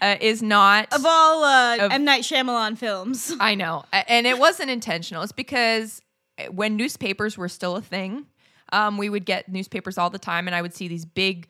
uh, is not Of all uh, Of- M Night Shyamalan films, I know, and it wasn't intentional. It's because eh, when newspapers were still a thing, um, we would get newspapers all the time, and I would see these big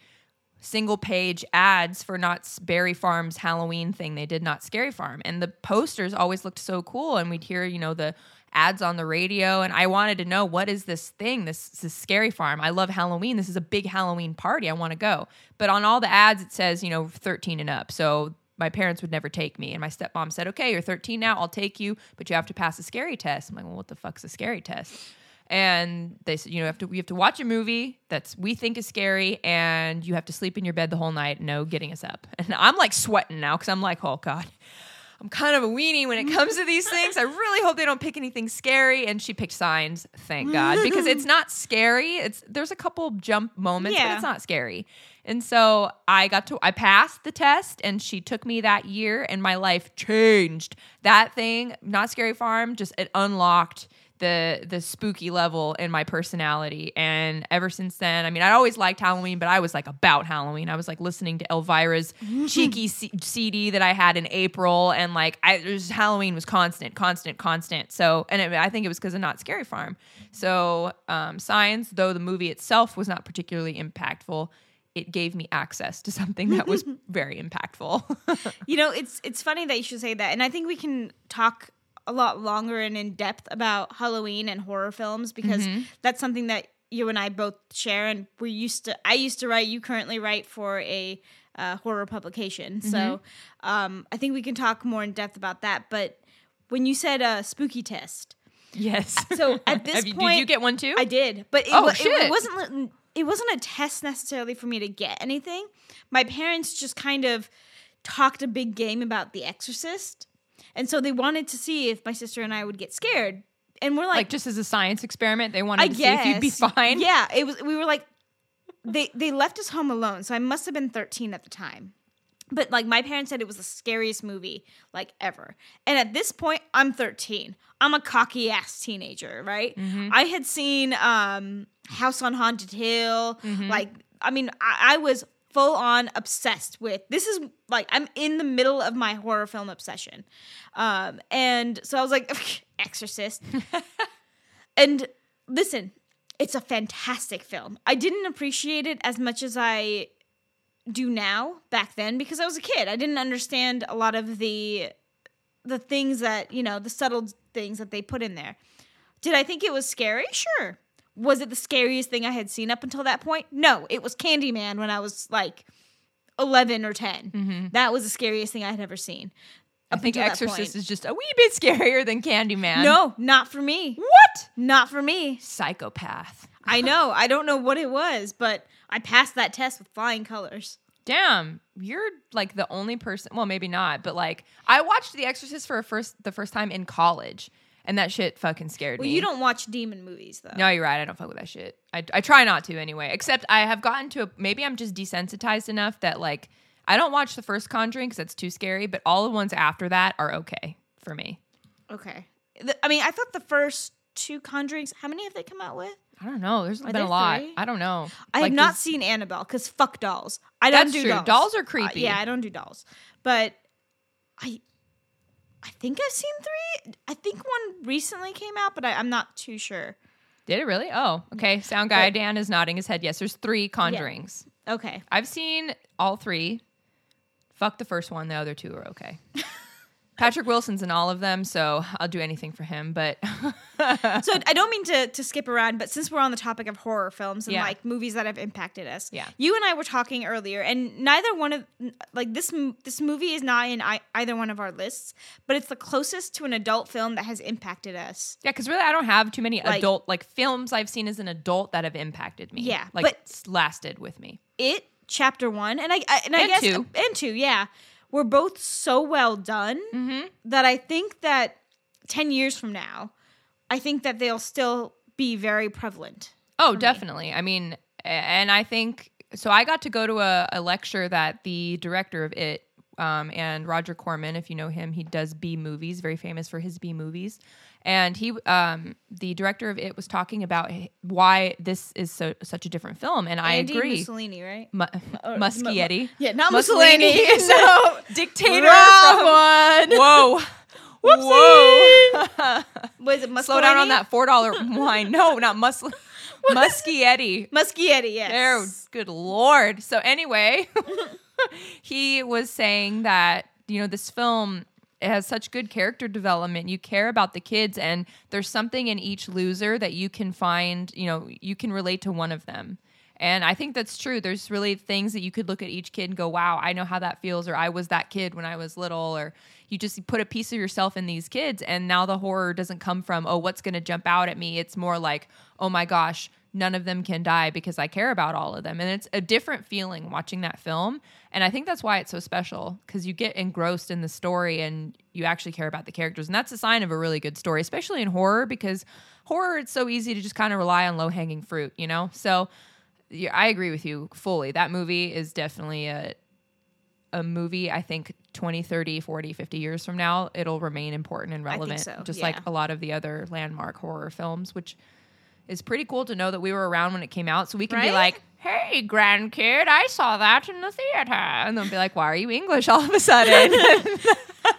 single page ads for Knott's Berry Farm's Halloween thing. They did Knott's Scary Farm, and the posters always looked so cool, and we'd hear you know the ads on the radio and I wanted to know what is this thing? This, this scary farm. I love Halloween. This is a big Halloween party. I want to go. But on all the ads it says you know 13 and up. So my parents would never take me. And my stepmom said, okay, you're 13 now, I'll take you, but you have to pass a scary test. I'm like, well, what the fuck's a scary test? And they said, you know, have to, we have to watch a movie that's we think is scary, and you have to sleep in your bed the whole night, no getting us up. (laughs) And I'm like sweating now because I'm like, oh God, I'm kind of a weenie when it (laughs) comes to these things. I really hope they don't pick anything scary. And she picked signs, thank God, (laughs) because it's not scary. It's there's a couple jump moments, but it's not scary. And so I got to I passed the test and she took me that year and my life changed. That thing, Knott's Scary Farm, just it unlocked the the spooky level in my personality. And ever since then, I mean, I always liked Halloween, but I was like about Halloween. I was like listening to Elvira's (laughs) cheeky C- CD that I had in April, and like I there's Halloween was constant, constant, constant. So, and it, I think it was because of Knott's Scary Farm. So, um, Signs, though the movie itself was not particularly impactful. It gave me access to something that was (laughs) very impactful. (laughs) you know, it's it's funny that you should say that, and I think we can talk a lot longer and in depth about Halloween and horror films because that's something that you and I both share, and we used to. I used to write. You currently write for a uh, horror publication, so um, I think we can talk more in depth about that. But when you said a spooky test, yes. so (laughs) at this you- point, did you get one too? I did, but it, Oh, wa- it, shit. wasn't. It wasn't a test necessarily for me to get anything. My parents just kind of talked a big game about The Exorcist, and so they wanted to see if my sister and I would get scared. And we're like like, just as a science experiment, they wanted I to guess see if you'd be fine. (laughs) Yeah, it was. We were like, they they left us home alone, so I must have been thirteen at the time. But like my parents said, it was the scariest movie like ever. And at this point, I'm 13. I'm a cocky ass teenager, right? Mm-hmm. I had seen um, House on Haunted Hill. Mm-hmm. Like, I mean, I, I was full on obsessed with this. Is like I'm in the middle of my horror film obsession, um, and so I was like, (laughs) Exorcist. (laughs) and listen, it's a fantastic film. I didn't appreciate it as much as I do now back then because I was a kid. I didn't understand a lot of the the things that, you know, the subtle things that they put in there. Did I think it was scary? Sure. Was it the scariest thing I had seen up until that point? No, it was Candyman when I was like 11 or 10. Mm-hmm. That was the scariest thing I had ever seen. I think Exorcist is just a wee bit scarier than Candyman. No, not for me. What? Not for me. Psychopath. I know. I don't know what it was, but I passed that test with flying colors. Damn, you're like the only person. Well, maybe not, but like I watched The Exorcist for a first the first time in college, and that shit fucking scared me. Well, me. you don't watch demon movies though. No, you're right. I don't fuck with that shit. I, I try not to anyway. Except I have gotten to a, maybe I'm just desensitized enough that like I don't watch the first Conjuring because it's too scary, but all the ones after that are okay for me. Okay. The- I mean, I thought the first two Conjurings. How many have they come out with? I don't know. There's been there a lot. three? I don't know. I Like, have not this- seen Annabelle because fuck dolls. I don't That's do true. dolls. Dolls are Uh, creepy. yeah, I don't do dolls. But I, I think I've seen three. I think one recently came out, but I, I'm not too sure. Did it really? Oh, okay. Sound guy But- Dan is nodding his head. Yes, there's three Conjurings. Okay. I've seen all three. Fuck the first one. The other two are okay. (laughs) Patrick Wilson's in all of them, so I'll do anything for him. But (laughs) so I don't mean to, to skip around, but since we're on the topic of horror films and Yeah. like movies that have impacted us, Yeah. you and I were talking earlier, and neither one of like this this movie is not in I, either one of our lists, but it's the closest to an adult film that has impacted us. yeah, because really, I don't have too many Like- adult like films I've seen as an adult that have impacted me. Yeah, like but- lasted with me. It chapter one, and I, I and I And guess two. and two, yeah, were both so well done Mm-hmm. that I think that ten years from now, I think that they'll still be very prevalent. Oh, me. definitely. I mean, and I think so. I got to go to a, a lecture that the director of it um, and Roger Corman, if you know him, he does B movies, very famous for his B movies. And he, um, the director of it, was talking about why this is so such a different film, and I agree. Mussolini, right? Mu- Or- Muschietti, Yeah, not Mussolini Mussolini. is (laughs) no, (laughs) dictator. wrong from- one. Whoa, (laughs) whoa! Was it Mussolini? Slow down on that four dollar wine. No, not Mus- Muschietti. Muschietti, yes. There, good lord. So anyway, he was saying that you know this film it has such good character development. You care about the kids, and there's something in each loser that you can find. You know, you can relate to one of them. And I think that's true. There's really things that you could look at each kid and go, wow, I know how that feels, or I was that kid when I was little, or you just put a piece of yourself in these kids. And now the horror doesn't come from, oh, what's going to jump out at me? It's more like, oh my gosh, none of them can die because I care about all of them. And it's a different feeling watching that film. And I think that's why it's so special because you get engrossed in the story and you actually care about the characters. And that's a sign of a really good story, especially in horror because horror, it's so easy to just kind of rely on low hanging fruit, you know? So yeah, I agree with you fully. That movie is definitely a a movie I think 20, 30, 40, 50 years from now it'll remain important and relevant so, just yeah. like a lot of the other landmark horror films which is pretty cool to know that we were around when it came out so we can be like hey grandkid I saw that in the theater and they'll be like why are you English all of a sudden (laughs)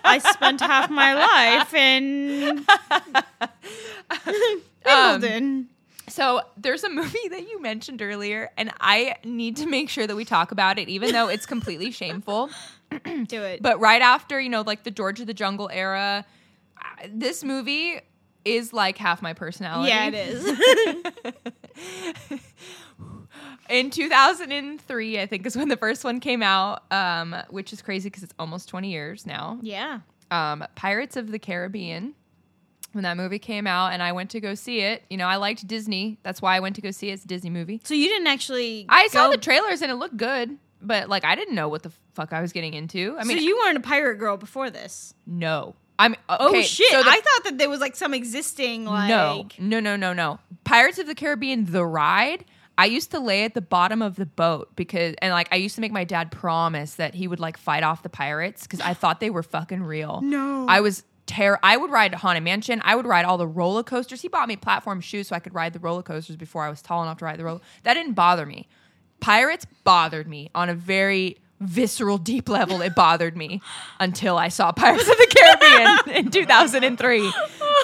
I spent half my life in (laughs) Um, Wimbledon. So there's a movie that you mentioned earlier, and I need to make sure that we talk about it, even though it's completely (laughs) shameful. Do it. But right after, you know, like the George of the Jungle era, this movie is like half my personality. yeah, it is. In 2003, I think is when the first one came out, um, which is crazy because it's almost 20 years now. yeah. Um, Pirates of the Caribbean. When that movie came out, and I went to go see it. You know, I liked Disney. That's why I went to go see it. It's a Disney movie. So you didn't actually. I saw go- the trailers and it looked good, but like I didn't know what the fuck I was getting into. I mean, so you weren't a pirate girl before this. no. I'm okay, oh shit! so the- I thought that there was like some existing like. no, no, no, no, no. Pirates of the Caribbean, the ride. I used to lay at the bottom of the boat because, and like I used to make my dad promise that he would like fight off the pirates because I thought they were fucking real. (gasps) No. I was terror. I would ride Haunted Mansion. I would ride all the roller coasters. He bought me platform shoes so I could ride the roller coasters before I was tall enough to ride the roller. That didn't bother me. Pirates bothered me on a very visceral, deep level. It bothered me (gasps) until I saw Pirates of the Caribbean (laughs) in 2003.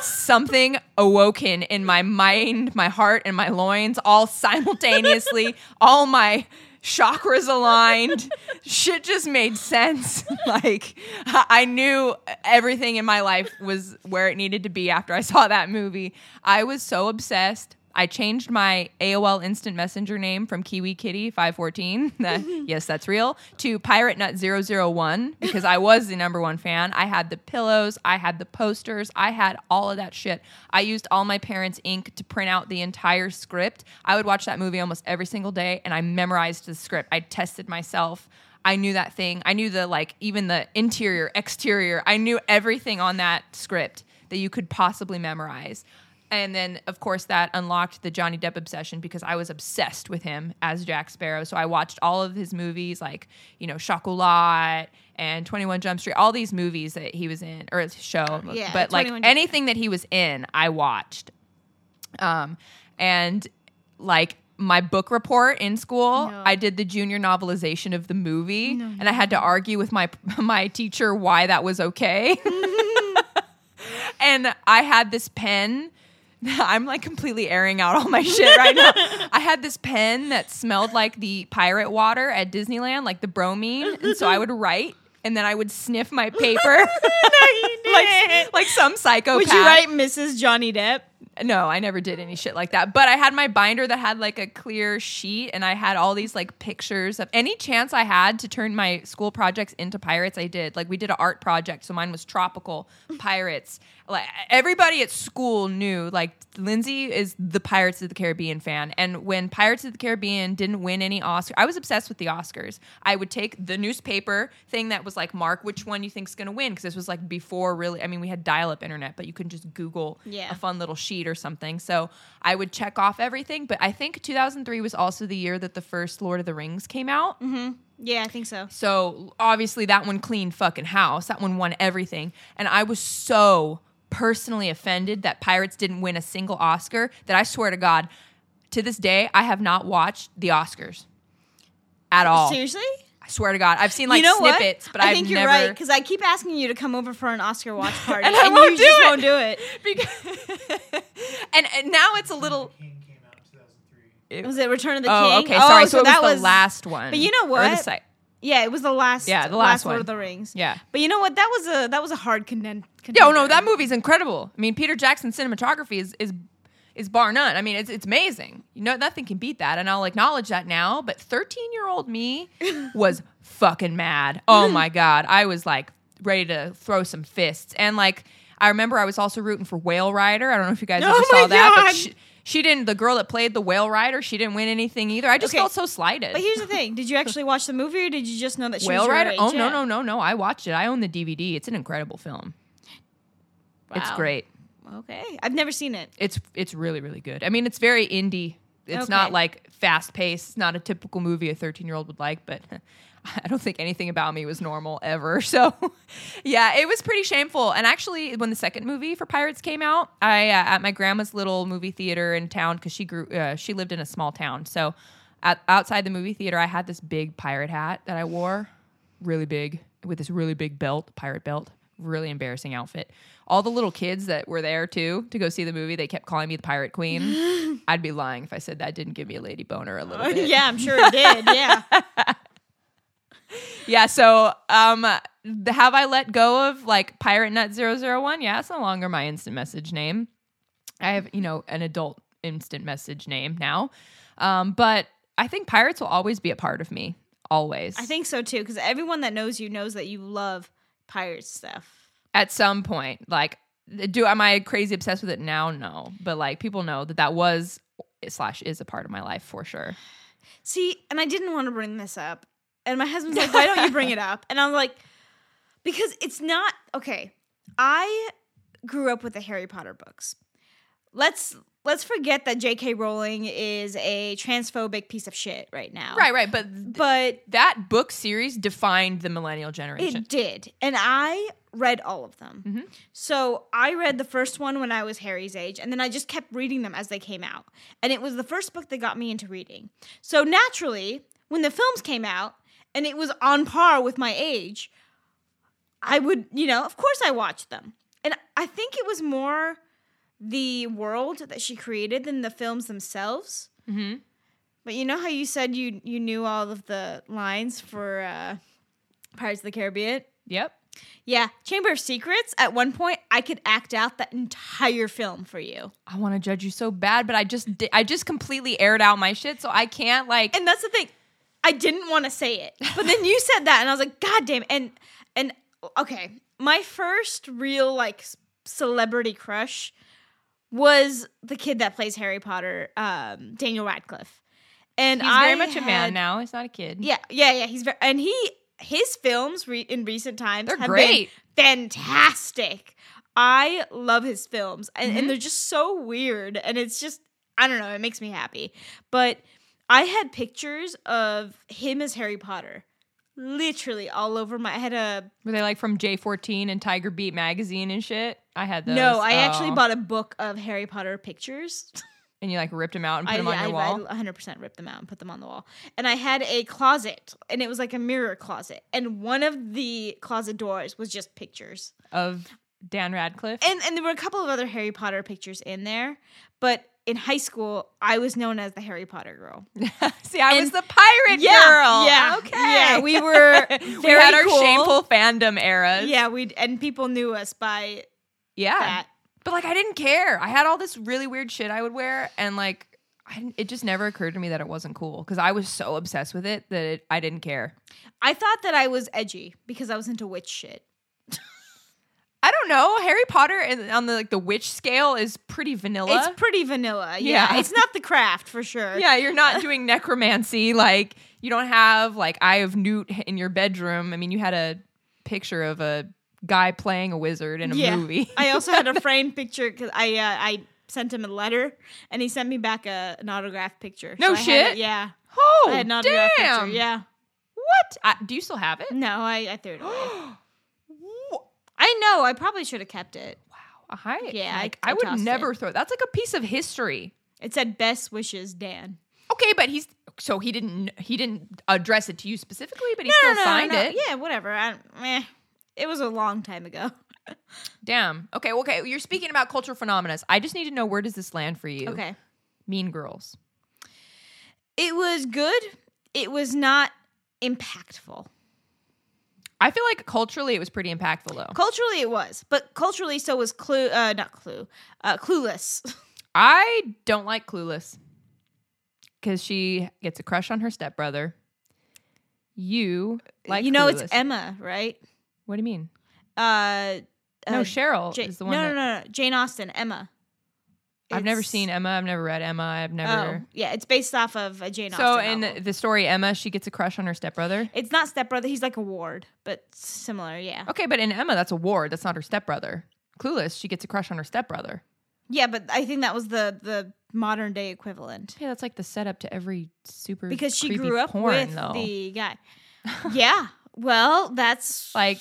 Something awoken in my mind, my heart, and my loins all simultaneously. (laughs) all my chakras aligned. Shit just made sense. (laughs) like I knew everything in my life was where it needed to be after I saw that movie. I was so obsessed. I changed my AOL Instant Messenger name from Kiwi Kitty 514, (laughs) that, yes, that's real, to Pirate Nut 001 because I was the number one fan. I had the pillows, I had the posters, I had all of that shit. I used all my parents' ink to print out the entire script. I would watch that movie almost every single day and I memorized the script. I tested myself. I knew that thing. I knew the like even the interior, exterior. I knew everything on that script that you could possibly memorize. And then, of course, that unlocked the Johnny Depp obsession because I was obsessed with him as Jack Sparrow. So I watched all of his movies, like you know, Chocolat and Twenty One Jump Street, all these movies that he was in, or his show. Yeah, but like anything that he was in, I watched. Um, and like my book report in school, No. I did the junior novelization of the movie, and I had to argue with my (laughs) my teacher why that was okay. (laughs) (laughs) and I had this pen. (laughs) I'm like completely airing out all my shit right now. (laughs) I had this pen that smelled like the pirate water at Disneyland, like the bromine, and so I would write. And then I would sniff my paper (laughs) you like, like some psychopath. Would you write Mrs. Johnny Depp? No, I never did any shit like that. But I had my binder that had like a clear sheet and I had all these like pictures of any chance I had to turn my school projects into pirates, I did. Like we did an art project, so mine was tropical (laughs) pirates. Like everybody at school knew like Lindsay is the Pirates of the Caribbean fan. And when Pirates of the Caribbean didn't win any Oscar, I was obsessed with the Oscars. I would take the newspaper thing that was like mark which one you think's going to win because this was like before really I mean we had dial-up internet, but you couldn't just Google Yeah. a fun little sheet or something. So I would check off everything. But I think 2003 was also the year that the first Lord of the Rings came out. Mm-hmm. Yeah, I think so. So obviously that one cleaned fucking house. That one won everything. And I was so personally offended that Pirates didn't win a single Oscar that I swear to God, to this day, I have not watched the Oscars at all. Seriously? I swear to God. I've seen like you know snippets, what? but I I've think you're never right because I keep asking you to come over for an Oscar watch (laughs) party, And I won't you do just it. won't do it. (laughs) because (laughs) and, and now it's a little King came out in 2003. Was it Return of the Oh, King? okay. Sorry. Oh, so, it was that the last one. But you know Or the what? Yeah, it was the last. Yeah, the last Lord one. of the Rings. Yeah. But you know what? That was a that was a hard contend. Yeah, oh no, contender. that movie's incredible. I mean, Peter Jackson's cinematography is is is bar none. I mean, it's it's amazing. You know, nothing can beat that, and I'll acknowledge that now. But thirteen year old me (laughs) was fucking mad. Oh my god, I was like ready to throw some fists, and like I remember I was also rooting for Whale Rider. I don't know if you guys Oh ever saw that, God. but she, she didn't. The girl that played the Whale Rider, she didn't win anything either. I just Okay. felt so slighted. But here's the thing: Did you actually watch the movie, or did you just know that she Whale was Rider? Oh no, no, no, no! I watched it. I own the DVD. It's an incredible film. It's great. Okay, I've never seen it. It's it's really really good. I mean, it's very indie. It's Okay. not like fast paced. It's not a typical movie a 13 year old would like, but (laughs) I don't think anything about me was normal ever. (laughs) So, yeah, it was pretty shameful. And actually, when the second movie for Pirates came out, I uh, at my grandma's little movie theater in town because she grew uh, she lived in a small town. So, at, outside the movie theater, I had this big pirate hat that I wore, really big, with this really big belt, pirate belt. Really embarrassing outfit. All the little kids that were there too to go see the movie, they kept calling me the pirate queen. (gasps) I'd be lying if I said that didn't give me a lady boner a little bit. yeah, I'm sure it did. Yeah. (laughs) Yeah, so um the, have I let go of like Pirate Nut 001? Yeah, it's no longer my instant message name. I have, you know, an adult instant message name now. Um, but I think pirates will always be a part of me. Always. I think so too, because everyone that knows you knows that you love pirate stuff. at some point, like do am I crazy obsessed with it now? No. But like people know that that was slash is a part of my life for sure. See, and I didn't want to bring this up. And my husband's like, why don't you bring it (laughs) up? And I'm like, because it's not okay. I grew up with the Harry Potter books. Let's let's forget that J.K. Rowling is a transphobic piece of shit right now. Right, right. But But that book series defined the millennial generation. it did. And I read all of them. Mm-hmm. So I read the first one when I was Harry's age, and then I just kept reading them as they came out. And it was the first book that got me into reading. So naturally, when the films came out and it was on par with my age, I would, you know, of course I watched them. And I think it was more the world that she created than the films themselves. hmm But you know how you said you you knew all of the lines for uh, Pirates of the Caribbean? Yep. Yeah, Chamber of Secrets. At one point, I could act out that entire film for you, I want to judge you so bad, but I just di- I just completely aired out my shit, so I can't like. and that's the thing. I didn't want to say it, (laughs) but then you said that, and I was like, God damn! And and okay, my first real like celebrity crush was the kid that plays Harry Potter, um, Daniel Radcliffe. And He's I very much a man now. He's not a kid. Yeah, yeah, yeah. He's very, and he his films re- in recent times They're have great. been fantastic. I love his films, and, Mm-hmm. and they're just so weird, and it's just I don't know. It makes me happy. But I had pictures of him as Harry Potter, literally all over my. I had a Were they like from J14 and Tiger Beat magazine and shit? I had those. no. I actually Oh. bought a book of Harry Potter pictures. (laughs) And you like ripped them out and put I, them on I, your wall. I 100% ripped them out and put them on the wall. And I had a closet, and it was like a mirror closet. And one of the closet doors was just pictures. of Dan Radcliffe. And and there were a couple of other Harry Potter pictures in there. But in high school, I was known as the Harry Potter girl. (laughs) See, I was the pirate girl. Yeah. Okay. Yeah, we (laughs) were we had our cool. shameful fandom eras. Yeah, we and people knew us by Yeah. that. But like I didn't care. I had all this really weird shit I would wear, and like it just never occurred to me that it wasn't cool because I was so obsessed with it that it, I didn't care. I thought that I was edgy because I was into witch shit. I don't know. Harry Potter and on the like the witch scale is pretty vanilla. It's pretty vanilla. Yeah. Yeah. (laughs) It's not the craft for sure. yeah, you're not (laughs) doing necromancy. Like you don't have like Eye of Newt in your bedroom. I mean, you had a picture of a guy playing a wizard in a Yeah. movie. I also had a (laughs) framed picture because I uh, I sent him a letter and he sent me back a, an autograph picture. No had shit? it- yeah. oh, I had an autograph damn. picture. Yeah. What? I, do you still have it? No, I, I threw it away. (gasps) (gasps) (gasps) I know. I probably should have kept it. I, Yeah, I- like, I I, would tossed never it. throw. That's like a piece of history. It said best wishes, Dan. Okay, but he's so he didn't he didn't address it to you specifically, but he still signed it. Yeah, whatever. I, meh. It was a long time ago. Damn. Okay. Okay. You're speaking about cultural phenomena. I just need to know where does this land for you? Okay. Mean Girls. It was good. It was not impactful. I feel like culturally it was pretty impactful though. Culturally, it was, but culturally, so was Clue. Uh, not Clue. Uh, Clueless. (laughs) I don't like Clueless because she gets a crush on her stepbrother. You like you know, Clueless. it's Emma, right? What do you mean? Uh, No, uh, Cheryl Ja- is the one. no, that, no, no, no. Jane Austen, Emma. I've never seen Emma. I've never read Emma. I've never. Oh, yeah, it's based off of a Jane Austen. So in novel. the, the story, Emma, she gets a crush on her stepbrother. it's not stepbrother. He's like a ward, but similar. Yeah, Okay, but in Emma, that's a ward. That's not her stepbrother. Clueless, she gets a crush on her stepbrother. yeah, but I think that was the the modern day equivalent Yeah, that's like the setup to every super because she grew up porn, with though. the guy. (laughs) yeah, well, that's Like,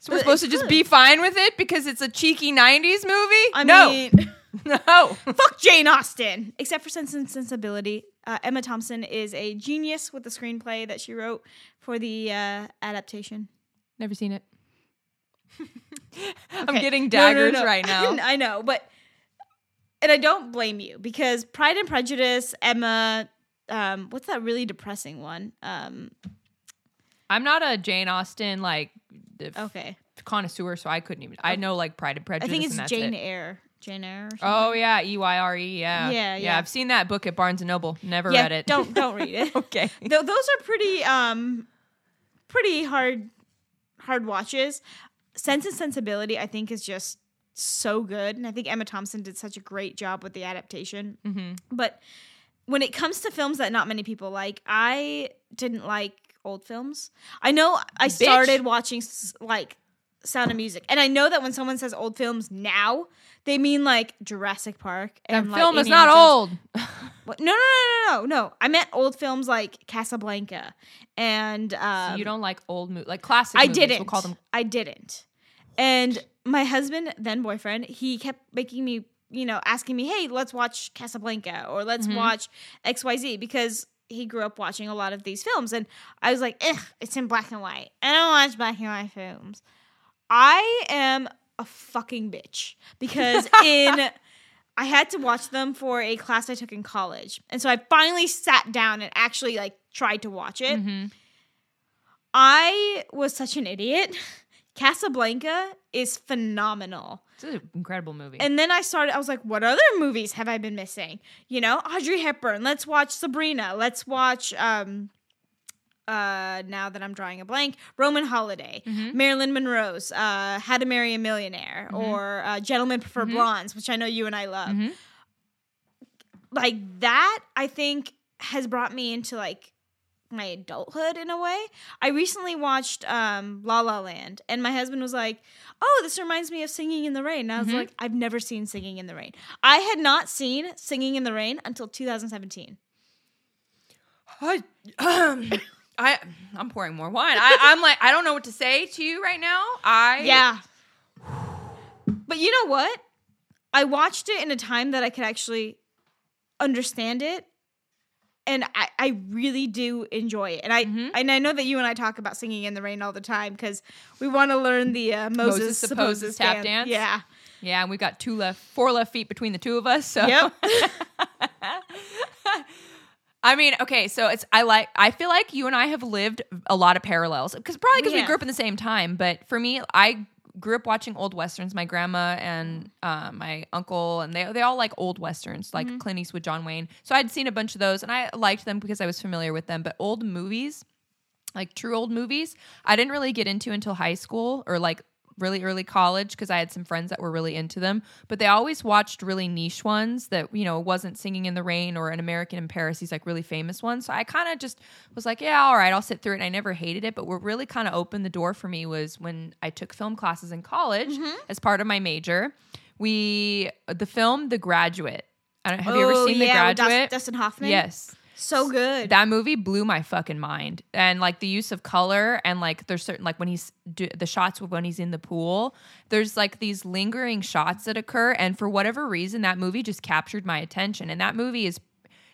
so we're But supposed to just be fine with it because it's a cheeky '90s movie? I no, mean, (laughs) (laughs) no. fuck Jane Austen. Except for Sense and Sensibility, uh, Emma Thompson is a genius with the screenplay that she wrote for the uh, adaptation. Never seen it. (laughs) I'm Okay. getting No, no, daggers no. right now. I know, but and I don't blame you because Pride and Prejudice, Emma, um, what's that really depressing one? Um, I'm not a Jane Austen like okay, connoisseur, so I couldn't even. I know like Pride and Prejudice. I think it's Jane it. Eyre. Jane Eyre. Oh yeah, E Y R E. Yeah, Yeah, yeah. I've seen that book at Barnes and Noble. Never yeah. read it. Don't don't read it. (laughs) okay. Th- those are pretty um, pretty hard hard watches. Sense and Sensibility, I think, is just so good, and I think Emma Thompson did such a great job with the adaptation. hmm But when it comes to films that not many people like, I didn't like old films. I know I Bitch. started watching like Sound of Music, and I know that when someone says old films now, they mean like Jurassic Park That and like film is not Jones. old. (laughs) What? No, no, no, no, no, no. I meant old films like Casablanca and um, so you don't like old movies, like classic. I movies. didn't. We'll call them. I didn't. And my husband, then boyfriend, he kept making me, you know, asking me, "Hey, let's watch Casablanca or let's Mhm. watch XYZ because he grew up watching a lot of these films." And I was like, "Ugh, it's in black and white. I don't watch black and white films." I am a fucking bitch because (laughs) in I had to watch them for a class I took in college. And so I finally sat down and actually like tried to watch it. Mhm. I was such an idiot. (laughs) Casablanca is phenomenal. It's an incredible movie. And then I started, I was like, what other movies have I been missing? You know, Audrey Hepburn. Let's watch Sabrina. Let's watch, um, uh, now that I'm drawing a blank, Roman Holiday, Mhm. Marilyn Monroe's uh, How to Marry a Millionaire, Mhm. or uh, Gentlemen Prefer Mhm. Blondes, which I know you and I love. Mhm. Like that, I think has brought me into like my adulthood in a way. I recently watched um, La La Land, and my husband was like, "Oh, this reminds me of Singing in the Rain." And I was Mhm. like, "I've never seen Singing in the Rain. I had not seen Singing in the Rain until 2017." I, (coughs) I, I'm pouring more wine. I, I'm like, I don't know what to say to you right now. I Yeah. But you know what? I watched it in a time that I could actually understand it. And I, I really do enjoy it. And I Mhm. and I know that you and I talk about singing in the rain all the time because we want to learn the uh, Moses, Moses supposes, supposes tap dance? Yeah. yeah, and we've got two left, four left feet between the two of us. So Yep. (laughs) I mean, okay, so it's I like I feel like you and I have lived a lot of parallels because probably because we grew up in the same time. But for me, I grew up watching old westerns. My grandma and uh, my uncle, and they they all like old westerns, like Clint Eastwood, John Wayne. So I'd seen a bunch of those, and I liked them because I was familiar with them. But old movies, like true old movies, I didn't really get into until high school or like really early college because I had some friends that were really into them. But they always watched really niche ones that, you know, wasn't Singing in the Rain or An American in Paris, these like really famous ones. So I kind of just was like, yeah, all right, I'll sit through it. And I never hated it. But what really kind of opened the door for me was when I took film classes in college mm-hmm. as part of my major. We, the film The Graduate. I don't, have you ever Oh, seen The yeah, Dust- Graduate? Dustin Hoffman? Yes So good. that movie blew my fucking mind. And like the use of color and like there's certain like when he's do, the shots with when he's in the pool there's like these lingering shots that occur. And for whatever reason that movie just captured my attention. And that movie is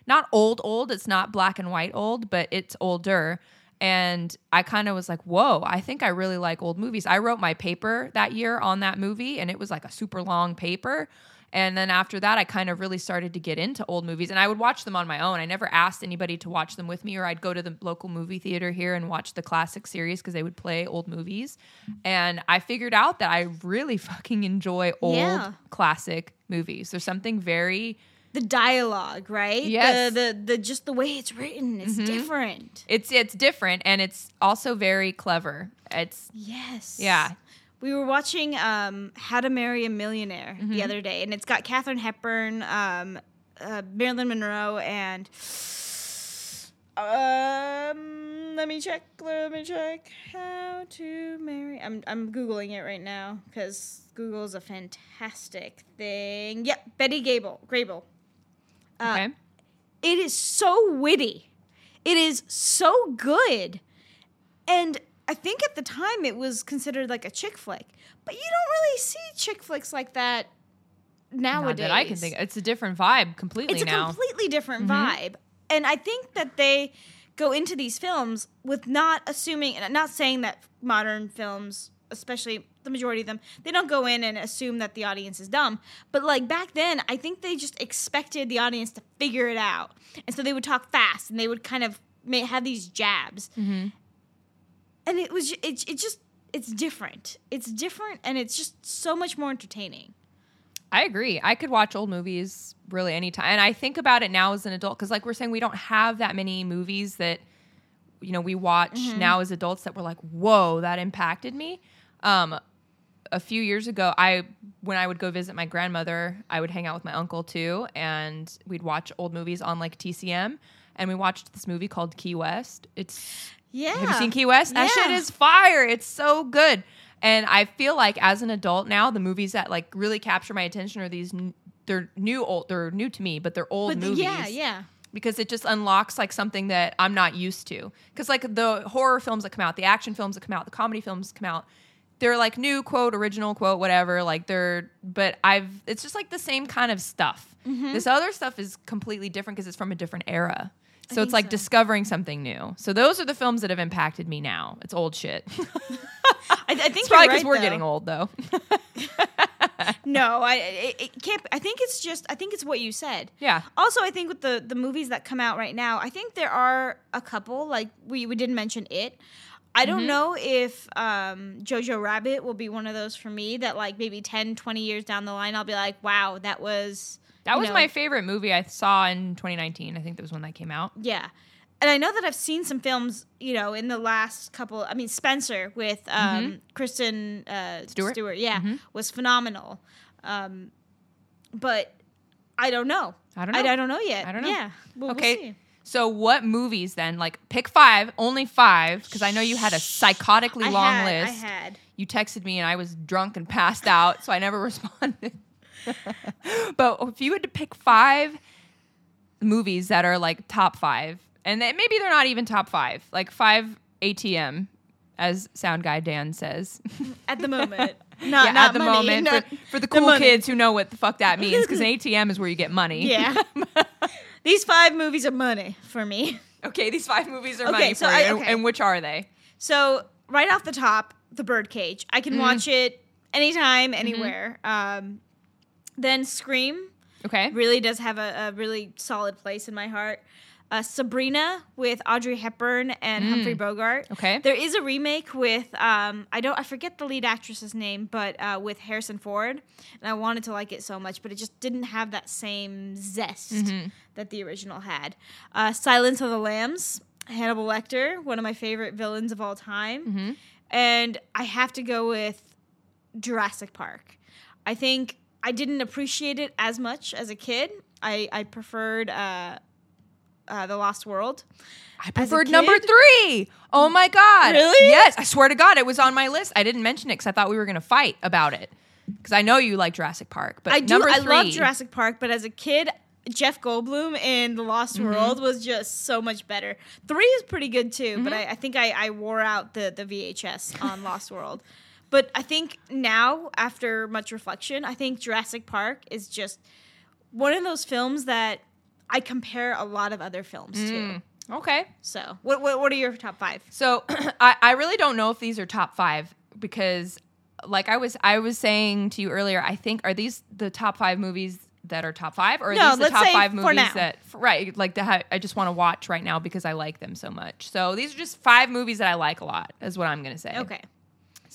not old old. It's not black and white old but it's older. And i kind of was like whoa i think i really like old movies. I wrote my paper that year on that movie and it was like a super long paper and then after that, I kind of really started to get into old movies and I would watch them on my own. I never asked anybody to watch them with me, or I'd go to the local movie theater here and watch the classic series because they would play old movies. And I figured out that I really (laughs) fucking enjoy old Yeah. classic movies. There's something very, the dialogue, right? Yes. Mm-hmm. The, the the just the way it's written, it's different. it's it's different and it's also very clever. It's Yes. yeah, We were watching um, How to Marry a Millionaire Mm-hmm. the other day, and it's got Katherine Hepburn, um, uh, Marilyn Monroe, and um, let me check. Let me check. How to marry? I'm I'm googling it right now because Google's a fantastic thing. Yep, Betty Gable. Grable. Uh, okay. It is so witty. It is so good. And I think at the time it was considered like a chick flick. But you don't really see chick flicks like that Not nowadays. that I can think. It's a different vibe completely It's a now. completely different vibe. And I think that they go into these films with not assuming, and not saying that modern films, especially the majority of them, they don't go in and assume that the audience is dumb. But like back then, I think they just expected the audience to figure it out. And so they would talk fast and they would kind of have these jabs. Mm-hmm. And it was, it, it just, it's different. It's different and it's just so much more entertaining. I agree. I could watch old movies really anytime. And I think about it now as an adult because, like we're saying, we don't have that many movies that, you know, we watch Mm-hmm. now as adults that were like, whoa, that impacted me. Um, a few years ago, I when I would go visit my grandmother, I would hang out with my uncle too, and we'd watch old movies on like TCM. And we watched this movie called Key West. It's Yeah. have you seen Key West? That shit is fire. It's so good. And I feel like as an adult now, the movies that like really capture my attention are these. n- They're new, old. They're new to me, but they're old But movies. yeah, yeah. Because it just unlocks like something that I'm not used to. Because like the horror films that come out, the action films that come out, the comedy films that come out, they're like new quote, original quote, whatever. Like they're, but I've. It's just like the same kind of stuff. Mm-hmm. This other stuff is completely different because it's from a different era. So it's like so. discovering something new. So those are the films that have impacted me now. It's old shit. (laughs) (laughs) I, I think It's probably because right, we're though. getting old, though. (laughs) No, I it, it can't. I think it's just. I think it's what you said. yeah. Also, I think with the the movies that come out right now, I think there are a couple. Like we we didn't mention it. I don't Mm-hmm. know if um, Jojo Rabbit will be one of those for me that like maybe 10, 20 years down the line, I'll be like, wow, that was That was know, my favorite movie I saw in 2019. I think that was when that came out. Yeah. And I know that I've seen some films, you know, in the last couple. I mean, Spencer with um, Kristen uh, Stewart? Stewart, yeah, Mhm. was phenomenal. Um, but I don't know. I don't I, know. don't know yet. I don't know. Yeah. Well, Okay. We'll see. So, what movies then? Like, pick five, only five, because I know you had a psychotically I long had, list. I had. You texted me and I was drunk and passed out, so I never (laughs) responded. But if you had to pick five movies that are like top five, and then maybe they're not even top five, like five ATM, as sound guy Dan says. (laughs) At the (laughs) moment. Not, yeah, not at the money, moment not- for, for the the cool money. kids who know what the fuck that means, because an (laughs) ATM is where you get money. Yeah. These five movies are money for me. okay, these five movies are Okay, money so for I- you, and- okay. and which are they? So right off the top, The Birdcage. I can Mm-hmm. watch it anytime, anywhere. Um, then Scream Okay, really does have a, a really solid place in my heart. uh, Sabrina with Audrey Hepburn and Humphrey Bogart. Mm. Okay. There is a remake with um, I don't I forget the lead actress's name, but uh, with Harrison Ford, and I wanted to like it so much, but it just didn't have that same zest Mm-hmm. that the original had. Uh, Silence of the Lambs, Hannibal Lecter, one of my favorite villains of all time, Mm-hmm. and I have to go with Jurassic Park. I think I didn't appreciate it as much as a kid. I I preferred uh, uh, the Lost World. I preferred number three. Oh my god! Really? Yes, I swear to God, it was on my list. I didn't mention it because I thought we were gonna fight about it. Because I know you like Jurassic Park, but I do. number I love Jurassic Park, but as a kid, Jeff Goldblum in The Lost Mm-hmm. World was just so much better. Three is pretty good too, but Mm-hmm. I, I think I, I wore out the the VHS on Lost World. But I think now, after much reflection, I think Jurassic Park is just one of those films that I compare a lot of other films to. Mm. Okay, So, what, what what are your top five? so (clears throat) I, I really don't know if these are top five because, like I was I was saying to you earlier, I think are these the top five movies that are top five, or are No, these the let's top five movies that right like that I just want to watch right now because I like them so much. So these are just five movies that I like a lot. Is what I'm gonna say. Okay.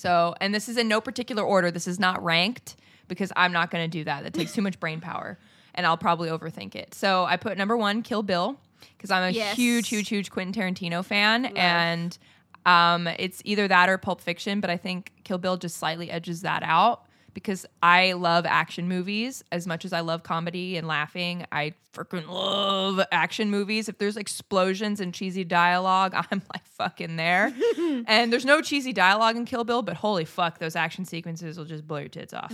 So, and this is in no particular order. This is not ranked because I'm not going to do that. That takes too much brain power and I'll probably overthink it. So, I put number one, Kill Bill, because I'm a Yes. huge, huge, huge Quentin Tarantino fan. And um, it's either that or Pulp Fiction, but I think Kill Bill just slightly edges that out because I love action movies as much as I love comedy and laughing. I freaking love action movies. If there's explosions and cheesy dialogue, (laughs) I'm like fucking there. (laughs) and there's no cheesy dialogue in Kill Bill, but holy fuck, those action sequences will just blow your tits off.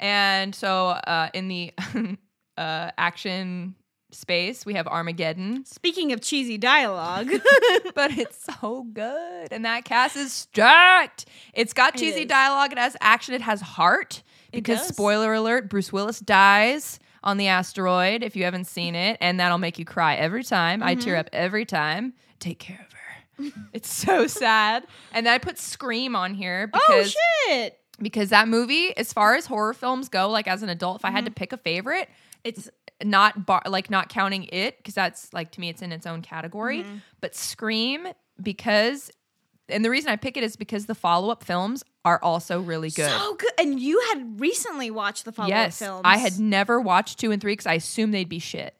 And so uh, in the (laughs) uh, action space, we have Armageddon, Speaking of cheesy dialogue, (laughs) (laughs) but it's so good. And that cast is stacked. It's got cheesy is. dialogue, it has action, it has heart. Because, spoiler alert, Bruce Willis dies on the asteroid if you haven't seen it. And that'll make you cry every time. I Mm-hmm. tear up every time. Take care of her. (laughs) it's so sad. And then I put Scream on here oh shit! because that movie, as far as horror films go, like as an adult, if I had to pick a favorite, it's not bar- like not counting it because that's like to me it's in its own category. Mm-hmm. But Scream because, and the reason I pick it is because the follow up films are also really good. So good. And you had recently watched the follow-up yes, films. I had never watched two and three because I assumed they'd be shit,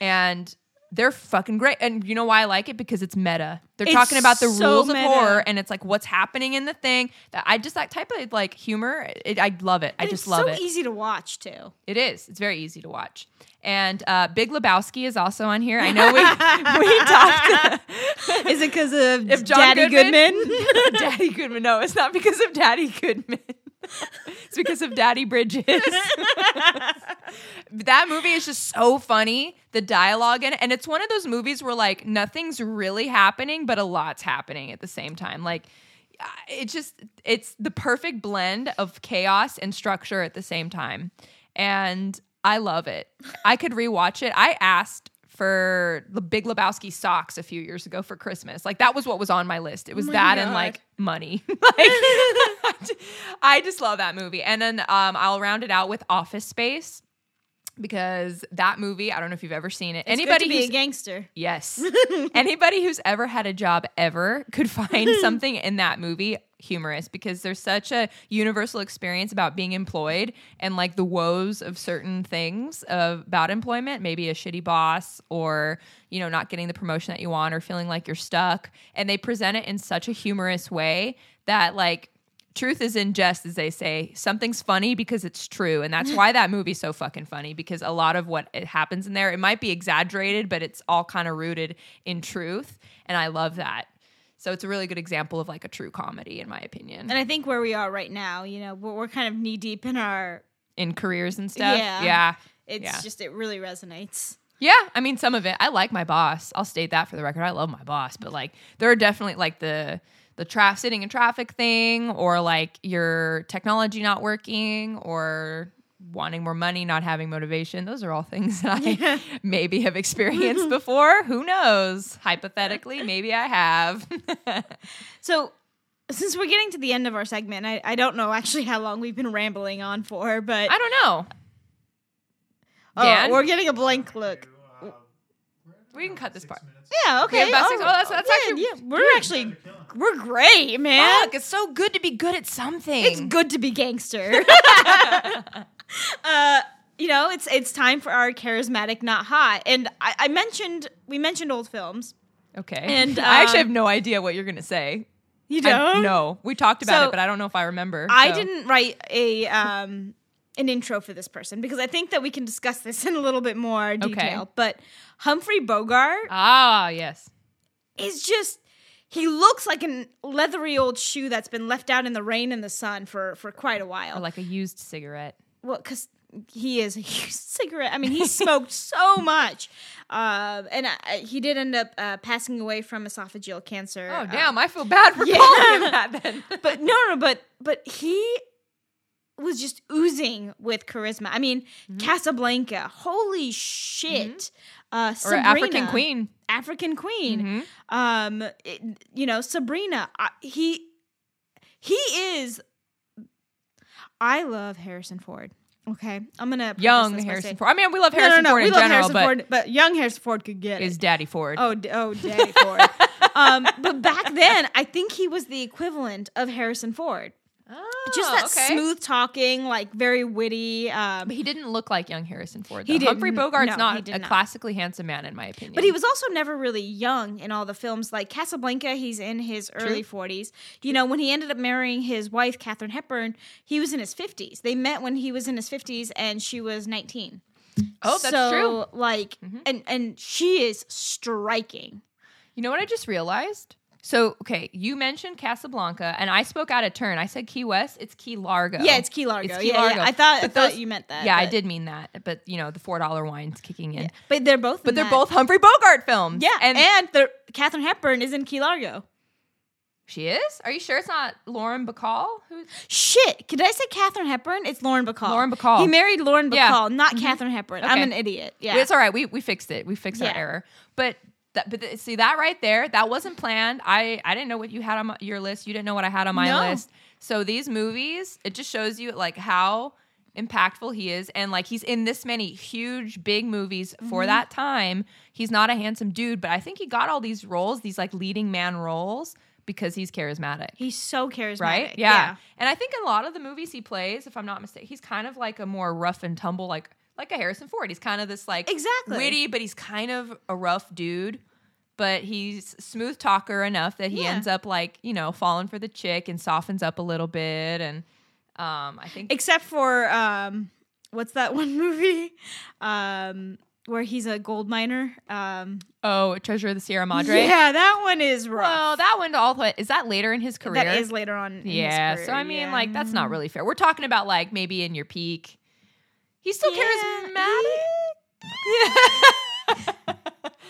and. They're fucking great. And you know why I like it? Because it's meta. They're It's talking about the so rules meta. of horror and it's like what's happening in the thing. That I just that type of like humor, it, I love it. I just love so it. It's easy to watch too. It is. It's very easy to watch. And uh, Big Lebowski is also on here. I know we (laughs) we talked. (laughs) Is it because of If John Daddy Goodman- Goodman? (laughs) Daddy Goodman. No, it's not because of Daddy Goodman. It's because of Daddy Bridges. (laughs) that movie is just so funny. The dialogue in it, and it's one of those movies where like nothing's really happening, but a lot's happening at the same time. Like uh, it's just it's the perfect blend of chaos and structure at the same time, and I love it. I could rewatch it. I asked for the Big Lebowski socks a few years ago for Christmas. Like that was what was on my list. It was my that and like money. (laughs) like (laughs) I just love that movie. And then um, I'll round it out with Office Space because that movie, I don't know if you've ever seen it. It's Anybody to be who's a gangster. Yes. (laughs) Anybody who's ever had a job ever could find (laughs) something in that movie humorous because there's such a universal experience about being employed and like the woes of certain things of, about employment, maybe a shitty boss or, you know, not getting the promotion that you want or feeling like you're stuck. And they present it in such a humorous way that like truth is in jest as they say something's funny because it's true and that's why that movie's so fucking funny because a lot of what it happens in there it might be exaggerated but it's all kind of rooted in truth and i love that so it's a really good example of like a true comedy in my opinion And I think where we are right now, you know, we're, we're kind of knee deep in our. in careers and stuff Yeah. yeah It's Yeah. just it really resonates. Yeah, I mean some of it. I like my boss. I'll state that for the record. I love my boss, but like there are definitely like the the traffic sitting in traffic thing or like your technology not working or wanting more money, not having motivation. Those are all things that I (laughs) maybe have experienced (laughs) before. Who knows? Hypothetically, maybe I have. (laughs) So, since we're getting to the end of our segment, I, I don't know actually how long we've been rambling on for, but I don't know. oh, Dan? we're getting a blank look. Uh, we're can cut this part. Yeah, okay. six- oh, that's- that's yeah, actually- yeah. We're actually guys are killing it. we're great, man. Fuck, it's so good to be good at something. It's good to be gangster. (laughs) (laughs) uh, you know, it's it's time for our charismatic, not hot. And I, I mentioned we mentioned old films. Okay. And, I actually um, have no idea what you're gonna say. You don't? no, we talked about So, it, but I don't know if I remember. I so. didn't write a um an intro for this person because I think that we can discuss this in a little bit more detail. But Humphrey Bogart Ah, yes. is just he looks like a leathery old shoe that's been left out in the rain and the sun for for quite a while. Or like a used cigarette. well, because he is a (laughs) huge cigarette. I mean, he smoked so much, uh, and uh, he did end up uh, passing away from esophageal cancer. Oh uh, damn, I feel bad for (laughs) yeah. calling him that then. (laughs) but no, no, but but he was just oozing with charisma. I mean, Casablanca, holy shit! Uh, or Sabrina, African Queen. African Queen. Mhm. Um, it- you know, Sabrina. I, he he is. I love Harrison Ford. Okay, I'm gonna Young Harrison saying- Ford. I mean, we love Harrison no, no, Ford we in love general, Harrison but Ford, but young Harrison Ford could get is it. Daddy Ford. Oh, oh, Daddy Ford. (laughs) um, but back then, I think he was the equivalent of Harrison Ford. Just Oh, that okay. smooth talking, like very witty. Um, But he didn't look like young Harrison Ford. He though. Humphrey. Bogart's No, not did a not. classically handsome man, in my opinion. But he was also never really young in all the films. Like Casablanca, he's in his early 40s. You know, when he ended up marrying his wife, Katharine Hepburn, he was in his 50s. They met when he was in his 50s and she was 19. Oh, that's so, true. Mm-hmm. Like, and, and she is striking. You know what I just realized? So, okay, you mentioned Casablanca, and I spoke out of turn. I said Key West. It's Key Largo. Yeah, it's Key Largo. It's Key yeah, Largo. yeah. I thought, I But thought those- you meant that. yeah, I did mean that. But you know, the four dollar wine's kicking in. But they're both. But they're that. both Humphrey Bogart films. Yeah, and, and, they're Hepburn is in Key Largo. she is. Are you sure it's not Lauren Bacall? Who's Shit! Did I say Katharine Hepburn? It's Lauren Bacall. Lauren Bacall. He married Lauren Bacall, Yeah. not mm-hmm. Katharine Hepburn. I'm an idiot. Yeah. It's all right. We we fixed it. We fixed that Yeah. error. But that, but th- see that right there, that wasn't planned. I I didn't know what you had on my, your list. You didn't know what I had on my No. list. So these movies, it just shows you like how impactful he is and like he's in this many huge big movies Mm-hmm. for that time. He's not a handsome dude, but I think he got all these roles, these like leading man roles because he's charismatic. He's so charismatic. Right? Yeah. And I think in a lot of the movies he plays, if I'm not mistaken, he's kind of like a more rough and tumble, like like a Harrison Ford. He's kind of this like Exactly. witty, but he's kind of a rough dude. But he's smooth talker enough that he Yeah. ends up like you know falling for the chick and softens up a little bit. And um, I think Except for um, what's that (laughs) one movie? Um, where he's a gold miner. Um, oh, Treasure of the Sierra Madre. yeah, that one is rough. Well, that one all is that later in his career. That is later on. In his yeah. so I mean, yeah. like that's not really fair. We're talking about like maybe in your peak. He's still Yeah, charismatic. (laughs)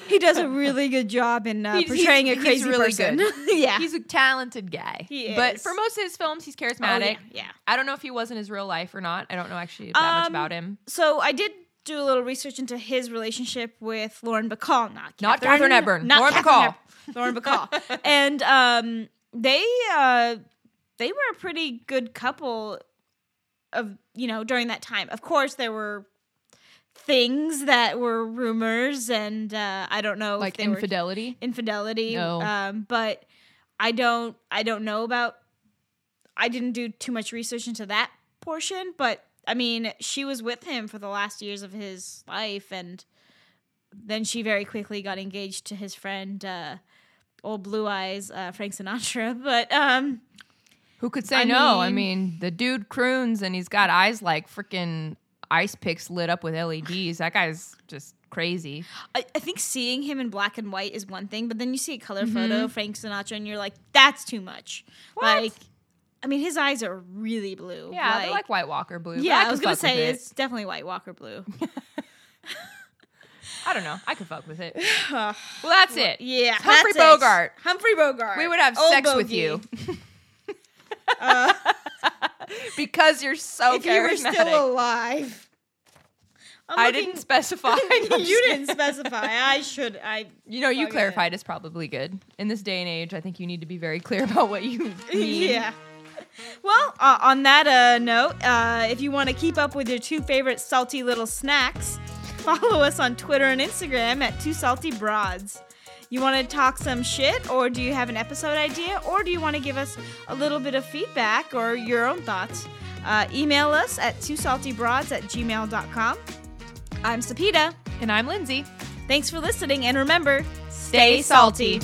He does a really good job in uh, He's- portraying he's- a he's crazy really person. good. (laughs) yeah, He's a talented guy. He But for most of his films, he's Oh, charismatic. yeah, yeah. I don't know if he was in his real life or not. I don't know actually that much Um, about him. So I did do a little research into his relationship with Lauren Bacall, not Not Katharine Hepburn, not Lauren Katharine Bacall. Lauren Bacall, (laughs) and um, they uh, they were a pretty good couple of you know during that time. Of course, there were things that were rumors, and uh, I don't know Like if they were infidelity. infidelity. No. Um, but I don't I don't know about I didn't do too much research into that portion, but I mean, she was with him for the last years of his life and then she very quickly got engaged to his friend uh old blue eyes uh, Frank Sinatra, (laughs) but um Who could say I no? I mean- mean, the dude croons and he's got eyes like freaking ice picks lit up with LEDs. That guy's just crazy. I, I think seeing him in black and white is one thing, but then you see a color Mm-hmm. photo of Frank Sinatra and you're like, that's too much. What? Like I mean, his eyes are really blue. Yeah, they're like White Walker blue. Yeah, I, could was gonna say it. it's definitely White Walker blue. (laughs) I don't know. I could fuck with it. (sighs) Well, that's it. yeah, Humphrey that's it. Bogart. Humphrey Bogart. We would have Old sex with you (laughs) Uh, (laughs) because you're so if you were still alive. I'm I looking- (laughs) didn't specify. you didn't specify. I should. I. You know, you clarified is probably good. In this day and age, I think you need to be very clear about what you (laughs) mean. Yeah. Well, uh, on that uh, note, uh, if you want to keep up with your two favorite salty little snacks, Follow us on Twitter and Instagram at Two Salty Broads. You want to talk some shit, or do you have an episode idea, or do you want to give us a little bit of feedback or your own thoughts? Uh, email us at twosaltybroads at gmail.com. I'm Sapita. And I'm Lindsay. Thanks for listening, and remember, Stay salty.